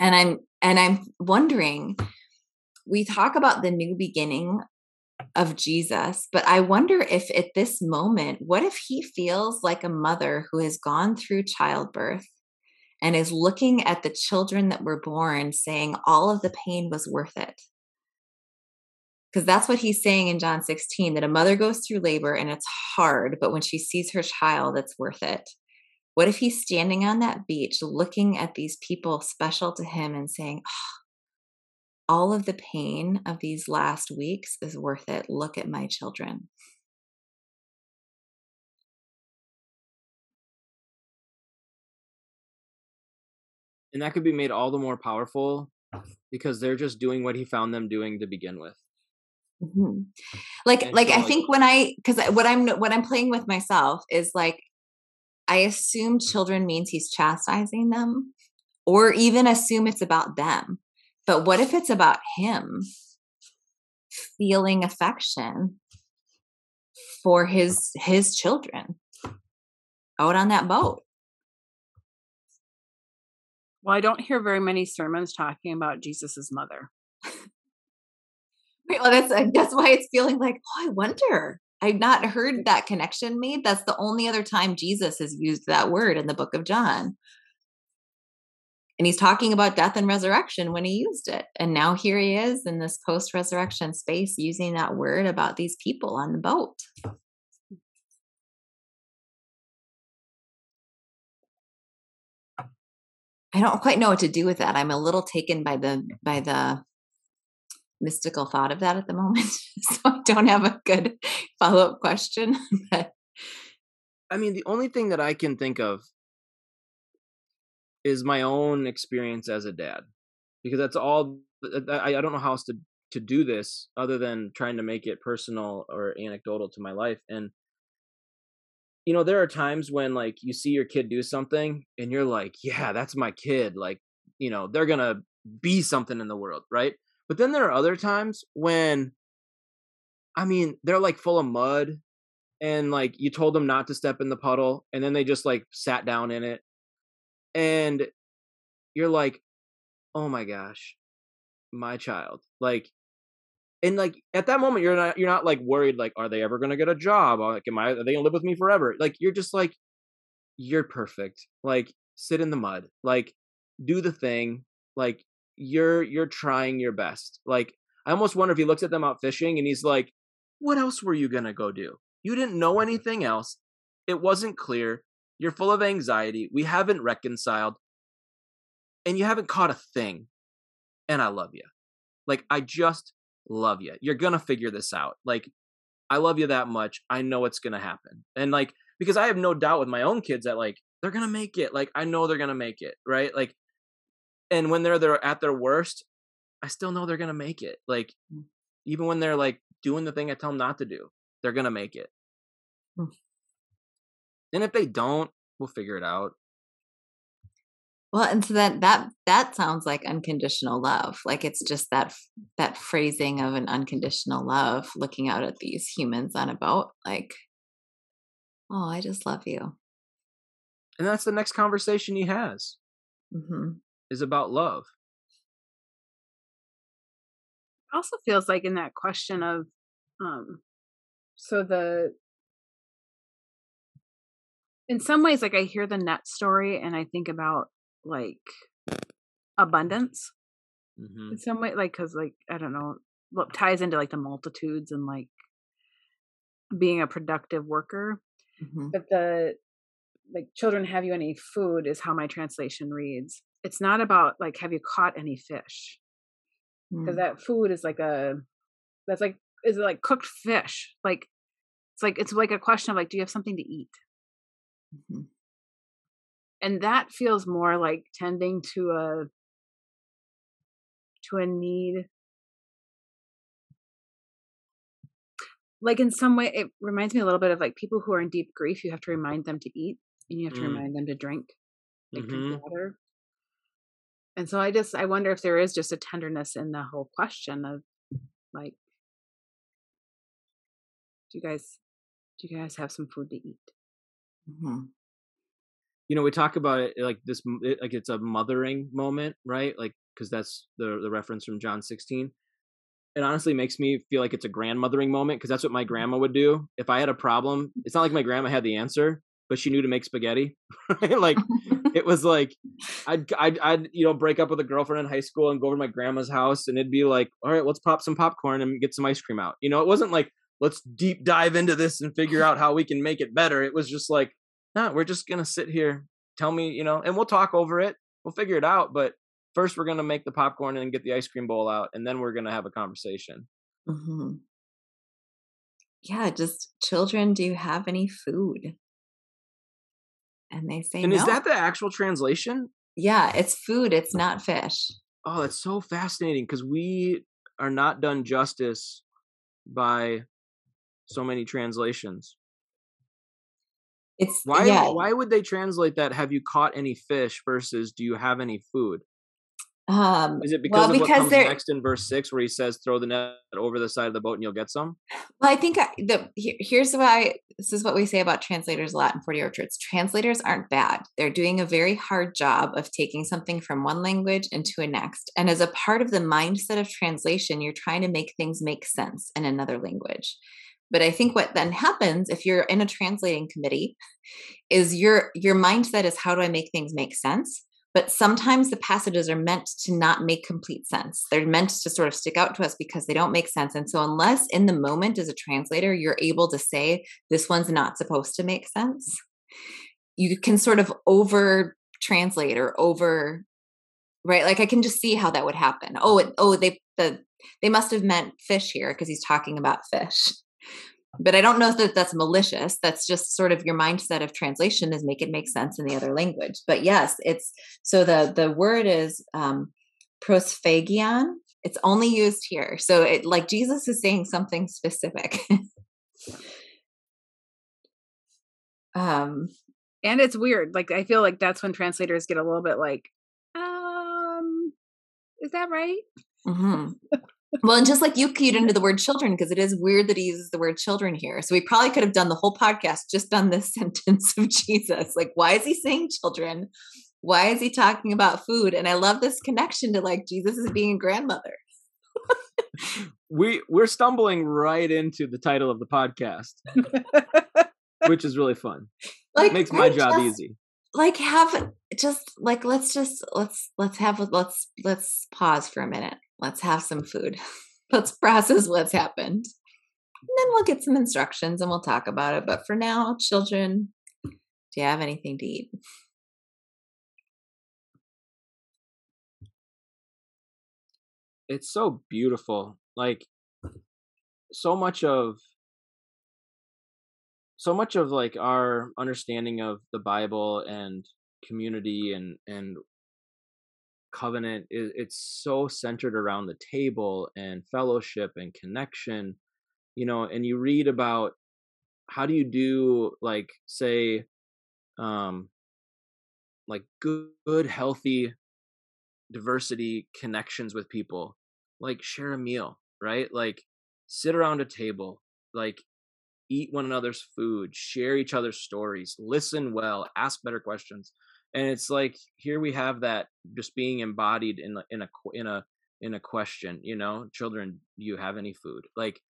And I'm and I'm wondering, we talk about the new beginning of Jesus, but I wonder if at this moment, what if he feels like a mother who has gone through childbirth and is looking at the children that were born saying all of the pain was worth it? Because that's what he's saying in John 16 that a mother goes through labor and it's hard, but when she sees her child, it's worth it. What if he's standing on that beach looking at these people special to him and saying, oh, all of the pain of these last weeks is worth it. Look at my children. And that could be made all the more powerful because they're just doing what he found them doing to begin with. Mm-hmm. Like, and like so, I like, think when I, because what I'm what I'm playing with myself is like, I assume children means he's chastising them, or even assume it's about them. But what if it's about him feeling affection for his his children out on that boat? Well, I don't hear very many sermons talking about Jesus's mother. well, that's that's why it's feeling like, oh, I wonder. I've not heard that connection made. That's the only other time Jesus has used that word in the book of John. And he's talking about death and resurrection when he used it. And now here he is in this post resurrection space using that word about these people on the boat. I don't quite know what to do with that. I'm a little taken by the by the mystical thought of that at the moment. *laughs* so I don't have a good *laughs* follow-up question. *laughs* I mean, the only thing that I can think of is my own experience as a dad because that's all I, I don't know how else to to do this other than trying to make it personal or anecdotal to my life and you know there are times when like you see your kid do something and you're like yeah that's my kid like you know they're gonna be something in the world right? But then there are other times when i mean they're like full of mud and like you told them not to step in the puddle and then they just like sat down in it and you're like oh my gosh my child like and like at that moment you're not you're not like worried like are they ever to get a job? Like am i are they to live with me forever? Like you're just like you're perfect. Like sit in the mud. Like do the thing. Like you're you're trying your best. Like i almost wonder if he looks at them out fishing and he's like what else were you to go do? You didn't know anything else. It wasn't clear. You're full of anxiety. We haven't reconciled. And you haven't caught a thing. And I love you. Like, I just love you. You're going to figure this out. Like, I love you that much. I know it's going to happen. And like, because I have no doubt with my own kids that like, they're going to make it. Like, I know they're going to make it. Right. Like, and when they're, they're at their worst, I still know they're going to make it. Like, mm. even when they're like doing the thing I tell them not to do, they're going to make it. Hmm. And if they don't, we'll figure it out. Well, and so that that that sounds like unconditional love. Like it's just that that phrasing of an unconditional love, looking out at these humans on a boat, like, oh, I just love you. And that's the next conversation he has. Mm-hmm. Is about love. also feels like in that question of, um, so the in some ways like i hear the net story and i think about like abundance mm-hmm. in some way like because like i don't know what ties into like the multitudes and like being a productive worker mm-hmm. but the like children have you any food is how my translation reads it's not about like have you caught any fish because mm. that food is like a that's like is it like cooked fish like it's like it's like a question of like do you have something to eat Mm-hmm. And that feels more like tending to a to a need like in some way it reminds me a little bit of like people who are in deep grief you have to remind them to eat and you have to mm. remind them to drink like mm-hmm. drink water and so I just I wonder if there is just a tenderness in the whole question of like do you guys do you guys have some food to eat? Mm-hmm. You know, we talk about it like this, like it's a mothering moment, right? Like because that's the the reference from John 16. It honestly makes me feel like it's a grandmothering moment because that's what my mm-hmm. grandma would do if I had a problem. It's not like my grandma had the answer, but she knew to make spaghetti. *laughs* like *laughs* it was like I'd, I'd I'd you know break up with a girlfriend in high school and go over to my grandma's house and it'd be like, all right, let's pop some popcorn and get some ice cream out. You know, it wasn't like let's deep dive into this and figure out how we can make it better. It was just like, nah, we're just gonna sit here, tell me, you know, and we'll talk over it. We'll figure it out. But first, we're gonna make the popcorn and get the ice cream bowl out, and then we're gonna have a conversation. Mm-hmm. Yeah, just children. Do you have any food? And they say, and no. is that the actual translation? Yeah, it's food. It's not fish. Oh, that's so fascinating because we are not done justice by so many translations. It's why yeah. why would they translate that have you caught any fish versus do you have any food? Um, Is it because well, of because what comes next in verse six, where he says, "Throw the net over the side of the boat and you'll get some"? Well, I think I, the here, here's why this is what we say about translators a lot in 40 Orchards. Translators aren't bad. They're doing a very hard job of taking something from one language into a next. And as a part of the mindset of translation, you're trying to make things make sense in another language. But I think what then happens if you're in a translating committee is your your mindset is how do I make things make sense? But sometimes the passages are meant to not make complete sense. They're meant to sort of stick out to us because they don't make sense. And so, unless in the moment as a translator, you're able to say, this one's not supposed to make sense, you can sort of over translate or over, right? Like I can just see how that would happen. Oh, it, oh, they, the, they must have meant fish here because he's talking about fish but I don't know that that's malicious. That's just sort of your mindset of translation is make it make sense in the other language. But yes, it's so the the word is um, prosphagion. It's only used here, so it like Jesus is saying something specific. *laughs* um, and it's weird. Like I feel like that's when translators get a little bit like, um, is that right? Mm-hmm. Well, and just like you keyed into the word children, because it is weird that he uses the word children here. So we probably could have done the whole podcast just on this *laughs* sentence of Jesus. Like, why is he saying children? Why is he talking about food? And I love this connection to like Jesus is being a grandmother. we we're stumbling right into the title of the podcast, *laughs* which is really fun. Like, it makes my job just, easy. Like, have just like let's just let's let's have let's let's pause for a minute let's have some food. *laughs* let's process what's happened. And then we'll get some instructions and we'll talk about it. But for now, children, do you have anything to eat? It's so beautiful. Like so much of so much of like our understanding of the Bible and community and and covenant is it's so centered around the table and fellowship and connection you know and you read about how do you do like say um like good, good healthy diversity connections with people like share a meal right? Like sit around a table like eat one another's food share each other's stories listen well ask better questions and it's like here we have that just being embodied in in a in a in a question you know children do you have any food? Like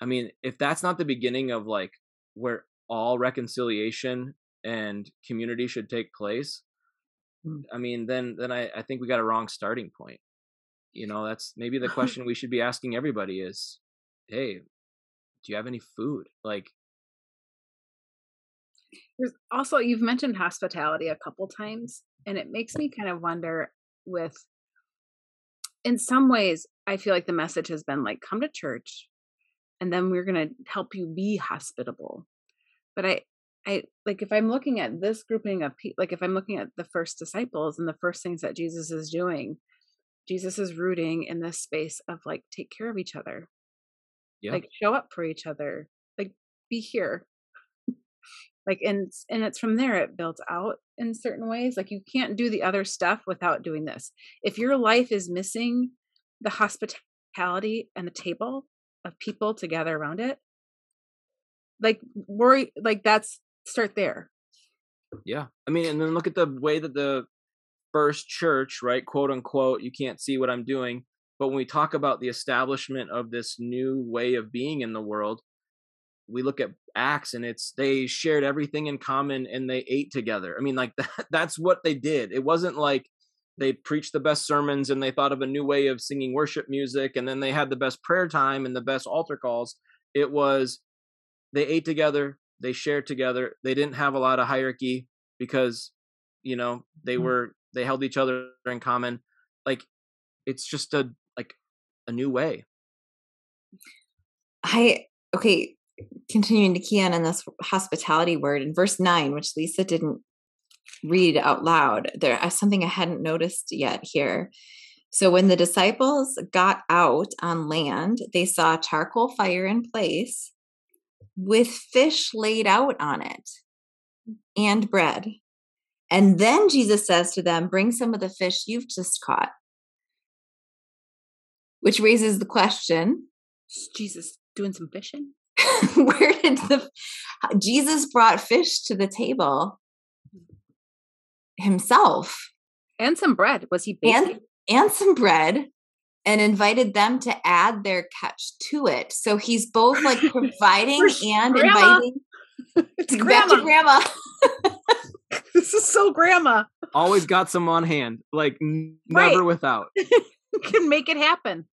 i mean if that's not the beginning of like where all reconciliation and community should take place hmm. i mean then then i i think we got a wrong starting point. You know that's maybe the *laughs* question we should be asking everybody is hey do you have any food? Like there's also you've mentioned hospitality a couple times and it makes me kind of wonder with in some ways i feel like the message has been like come to church and then we're going to help you be hospitable. But i i like if i'm looking at this grouping of people like if i'm looking at the first disciples and the first things that jesus is doing jesus is rooting in this space of like take care of each other. Yeah. like show up for each other. Like be here *laughs* like and and it's from there it builds out in certain ways like you can't do the other stuff without doing this. If your life is missing the hospitality and the table of people together around it like worry like that's start there. Yeah i mean and then look at the way that the first church right quote unquote you can't see what i'm doing but when we talk about the establishment of this new way of being in the world we look at acts and it's they shared everything in common and they ate together. I mean like *laughs* that, that's what they did. It wasn't like they preached the best sermons and they thought of a new way of singing worship music and then they had the best prayer time and the best altar calls. It was they ate together they shared together they didn't have a lot of hierarchy because you know they mm-hmm. were they held each other in common. Like it's just a like a new way. I okay continuing to key on in this hospitality word in verse 9 which lisa didn't read out loud. There is something i hadn't noticed yet here. So when the disciples got out on land they saw a charcoal fire in place with fish laid out on it and bread. And then jesus says to them bring some of the fish you've just caught. Which raises the question jesus doing some fishing *laughs* where did the Jesus brought fish to the table himself. And some bread. Was he baking? and and some bread and invited them to add their catch to it. So he's both like *laughs* providing and grandma. inviting *laughs* it's back to grandma. this is so grandma. Always got some on hand like never right. without. Can make it happen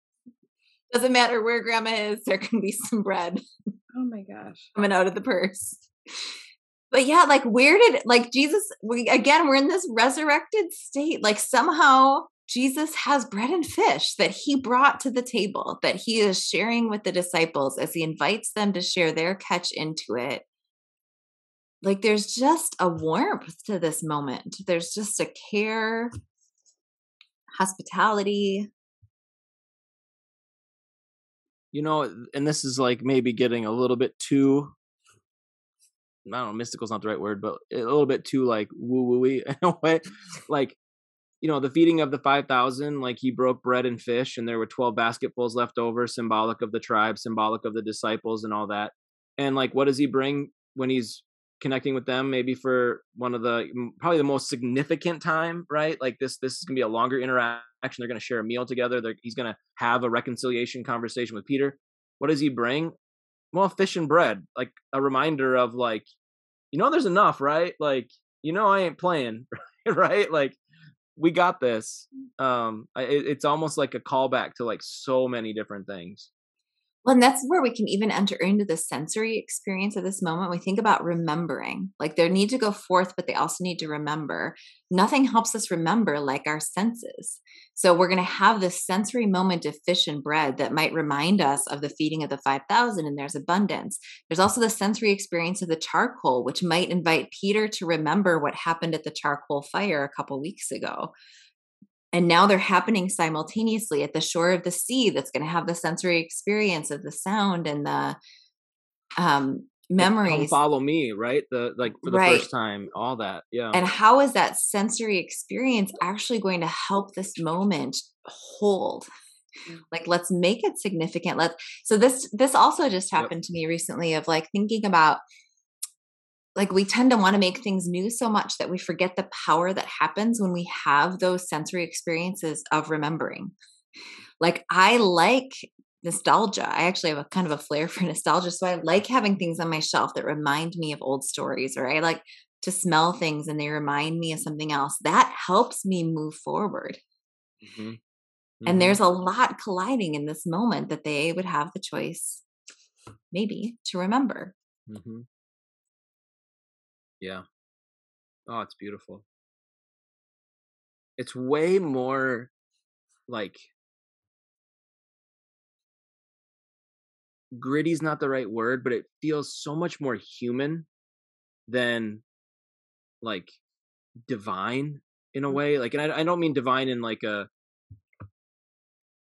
doesn't matter where grandma is, there can be some bread. Oh my gosh. Coming out of the purse. But yeah, like where did like Jesus we again we're in this resurrected state. Like somehow Jesus has bread and fish that he brought to the table that he is sharing with the disciples as he invites them to share their catch into it. Like there's just a warmth to this moment. There's just a care, hospitality, you know, and this is like maybe getting a little bit too I don't know, mystical is not the right word, but a little bit too like woo wooey *laughs* in a way. Like, you know, the feeding of the 5,000, like he broke bread and fish, and there were 12 basketfuls left over, symbolic of the tribe, symbolic of the disciples, and all that. And like, what does he bring when he's connecting with them? Maybe for one of the probably the most significant time, right? Like this, this is gonna be a longer interaction they're going to share a meal together. They're, he's going to have a reconciliation conversation with Peter. What does he bring? Well, fish and bread, like a reminder of like, you know, there's enough, right? Like, you know, I ain't playing, *laughs* right? Like, we got this. Um, it, it's almost like a callback to like so many different things. Well, and that's where we can even enter into the sensory experience of this moment. We think about remembering, like they need to go forth, but they also need to remember. Nothing helps us remember like our senses. So we're going to have this sensory moment of fish and bread that might remind us of the feeding of the 5,000 and there's abundance. There's also the sensory experience of the charcoal, which might invite Peter to remember what happened at the charcoal fire a couple weeks ago and now they're happening simultaneously at the shore of the sea that's going to have the sensory experience of the sound and the um memories Come follow me right the like for the right. first time all that yeah and how is that sensory experience actually going to help this moment hold mm. like let's make it significant let's so this this also just happened yep. to me recently of like thinking about like we tend to want to make things new so much that we forget the power that happens when we have those sensory experiences of remembering. Like I like nostalgia. I actually have a kind of a flair *laughs* for nostalgia. So I like having things on my shelf that remind me of old stories, or I like to smell things and they remind me of something else. That helps me move forward. Mm-hmm. Mm-hmm. And there's a lot colliding in this moment that they would have the choice, maybe, to remember. Mm-hmm. Yeah. Oh, it's beautiful. It's way more like gritty's not the right word, but it feels so much more human than like divine in a way. Like, and I, I don't mean divine in like a,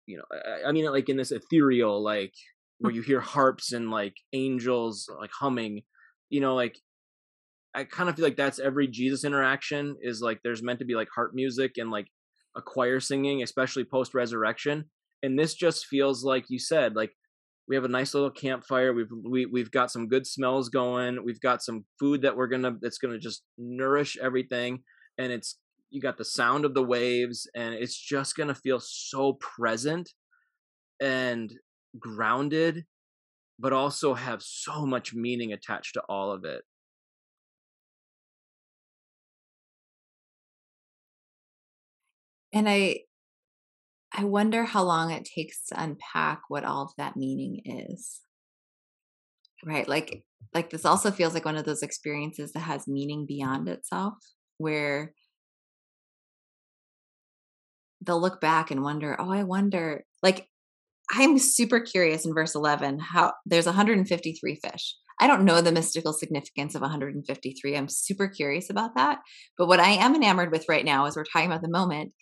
you know, I, I mean like in this ethereal, like where you hear harps and like angels like humming, you know, like I kind of feel like that's every Jesus interaction is like there's meant to be like heart music and like a choir singing, especially post resurrection. And this just feels like you said, like we have a nice little campfire. We've we, we've got some good smells going. We've got some food that we're gonna that's gonna just nourish everything. And it's you got the sound of the waves, and it's just gonna feel so present and grounded, but also have so much meaning attached to all of it. And I I wonder how long it takes to unpack what all of that meaning is. Right? Like like this also feels like one of those experiences that has meaning beyond itself where they'll look back and wonder, "Oh, I wonder." Like I'm super curious in verse 11 how there's 153 fish. I don't know the mystical significance of 153. I'm super curious about that. But what I am enamored with right now, as we're talking about the moment,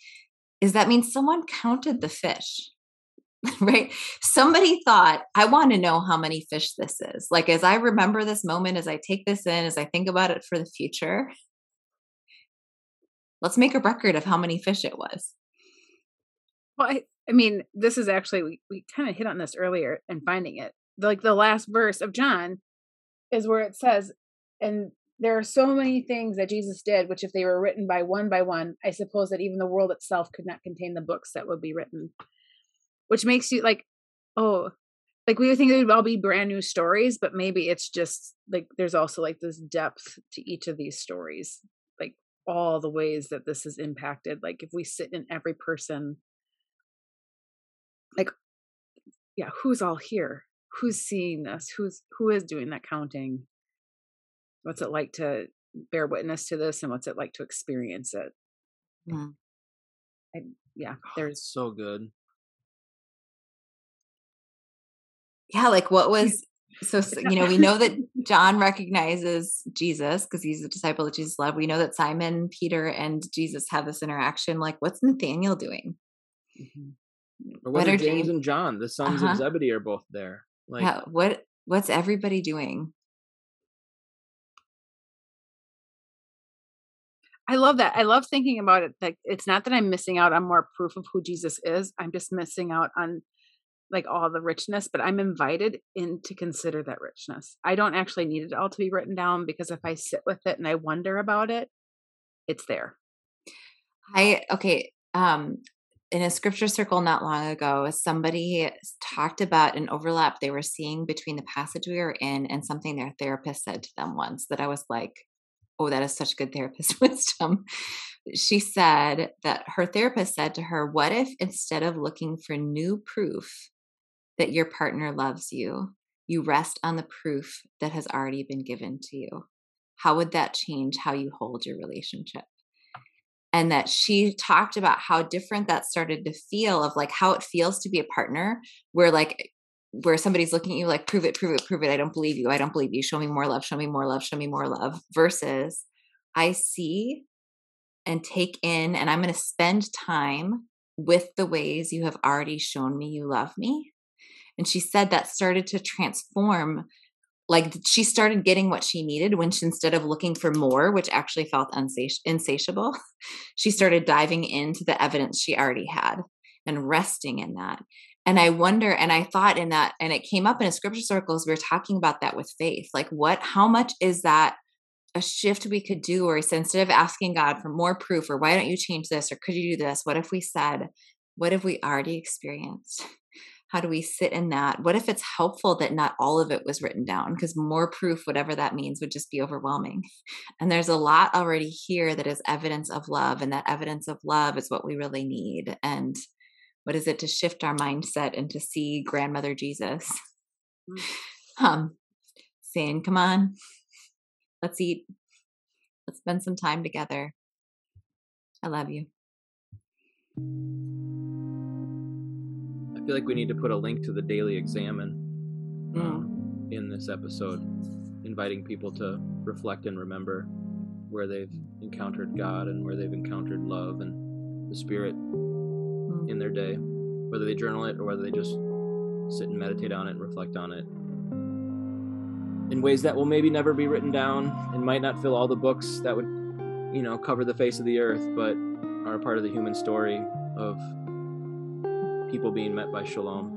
is that means someone counted the fish, *laughs* right? Somebody thought, I want to know how many fish this is. Like, as I remember this moment, as I take this in, as I think about it for the future, let's make a record of how many fish it was. Well, I, I mean, this is actually, we, we kind of hit on this earlier and finding it. Like the last verse of John is where it says, and there are so many things that Jesus did, which if they were written by one by one, I suppose that even the world itself could not contain the books that would be written. Which makes you like, oh, like we would think it would all be brand new stories, but maybe it's just like there's also like this depth to each of these stories, like all the ways that this has impacted. Like if we sit in every person, like, yeah, who's all here? Who's seeing this? Who's who is doing that counting? what's it like to bear witness to this and what's it like to experience it mm. I, yeah oh, there's so good yeah like what was so you know we know that *laughs* john recognizes jesus because he's a disciple that jesus loved we know that simon peter and jesus have this interaction like what's nathaniel doing mm-hmm. or what are james they, and john the sons uh-huh. of zebedee are both there like yeah, what what's everybody doing I love that. I love thinking about it. Like it's not that I'm missing out on more proof of who Jesus is. I'm just missing out on like all the richness, but I'm invited in to consider that richness. I don't actually need it all to be written down because if I sit with it and I wonder about it, it's there. I okay, um in a scripture circle not long ago, somebody talked about an overlap they were seeing between the passage we were in and something their therapist said to them once that I was like, oh, that is such good therapist *laughs* wisdom. She said that her therapist said to her, What if instead of looking for new proof that your partner loves you, you rest on the proof that has already been given to you? How would that change how you hold your relationship? And that she talked about how different that started to feel of like how it feels to be a partner where like where somebody's looking at you like prove it prove it prove it. I don't believe you. I don't believe you. Show me more love. Show me more love. Show me more love. Versus i see and take in and i'm going to spend time with the ways you have already shown me you love me. And she said that started to transform like she started getting what she needed when she, instead of looking for more which actually felt unsati- insatiable *laughs* she started diving into the evidence she already had and resting in that. And i wonder and i thought in that and it came up in a scripture circles we were talking about that with faith like what how much is that a shift we could do or instead of asking god for more proof or why don't you change this or could you do this? What if we said what have we already experienced how do we sit in that? What if it's helpful that not all of it was written down? Because more proof whatever that means would just be overwhelming. *laughs* And there's a lot already here that is evidence of love and that evidence of love is what we really need. And what is it to shift our mindset and to see grandmother jesus? Mm. *laughs* um saying come on. Let's eat. Let's spend some time together. I love you feel like we need to put a link to the daily examen mm. um, in this episode inviting people to reflect and remember where they've encountered god and where they've encountered love and the spirit in their day, whether they journal it or whether they just sit and meditate on it and reflect on it. in ways that will maybe never be written down and might not fill all the books that would, you know, cover the face of the earth, but are a part of the human story of people being met by shalom.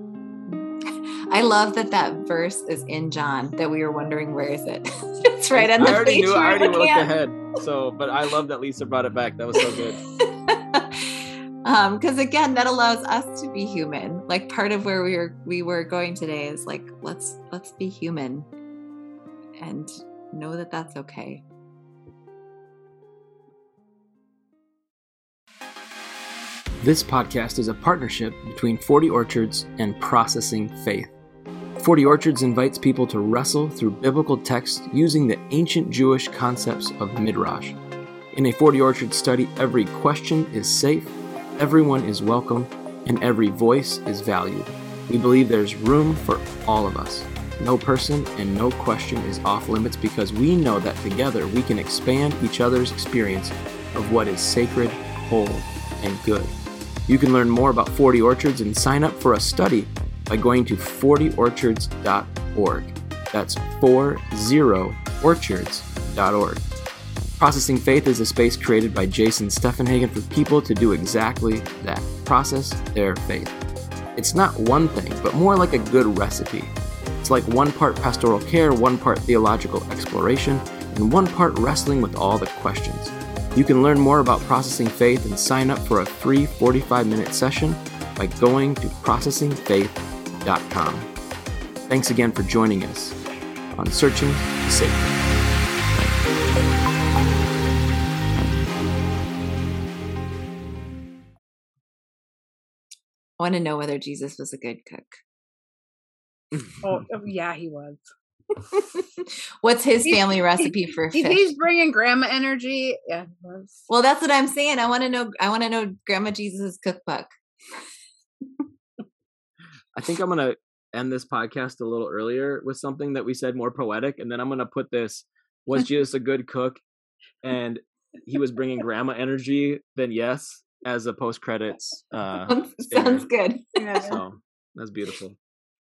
*laughs* I love that that verse is in John. That we were wondering where is it? *laughs* it's right on the I already page. knew. I already looked ahead. So, but I love that Lisa brought it back. That was so good. *laughs* um because again that allows us to be human like part of where we were we were going today is like let's let's be human and know that that's okay This podcast is a partnership between 40 Orchards and Processing Faith. 40 Orchards invites people to wrestle through biblical text using the ancient Jewish concepts of Midrash. In a 40 Orchard study, every question is safe, everyone is welcome, and every voice is valued. We believe there's room for all of us. No person and no question is off limits because we know that together we can expand each other's experience of what is sacred, whole, and good. You can learn more about 40 Orchards and sign up for a study by going to 40orchards.org. That's 40orchards.org. Processing Faith is a space created by Jason Steffenhagen for people to do exactly that process their faith. It's not one thing, but more like a good recipe. It's like one part pastoral care, one part theological exploration, and one part wrestling with all the questions. You can learn more about Processing Faith and sign up for a free 45 minute session by going to processingfaith.com. Thanks again for joining us on Searching the Sacred. i want to know whether jesus was a good cook Oh, oh, yeah, he was. *laughs* what's his He- family recipe for If fish he's bringing grandma energy, yeah, well that's what i'm saying i want to know i want to know grandma jesus's cookbook I think I'm going to end this podcast a little earlier with something that we said more poetic, and then I'm going to put this Was *laughs* Jesus a good cook? And he was bringing grandma energy, then yes, as a post credits. Uh, *laughs* sounds good Yeah. so that's beautiful.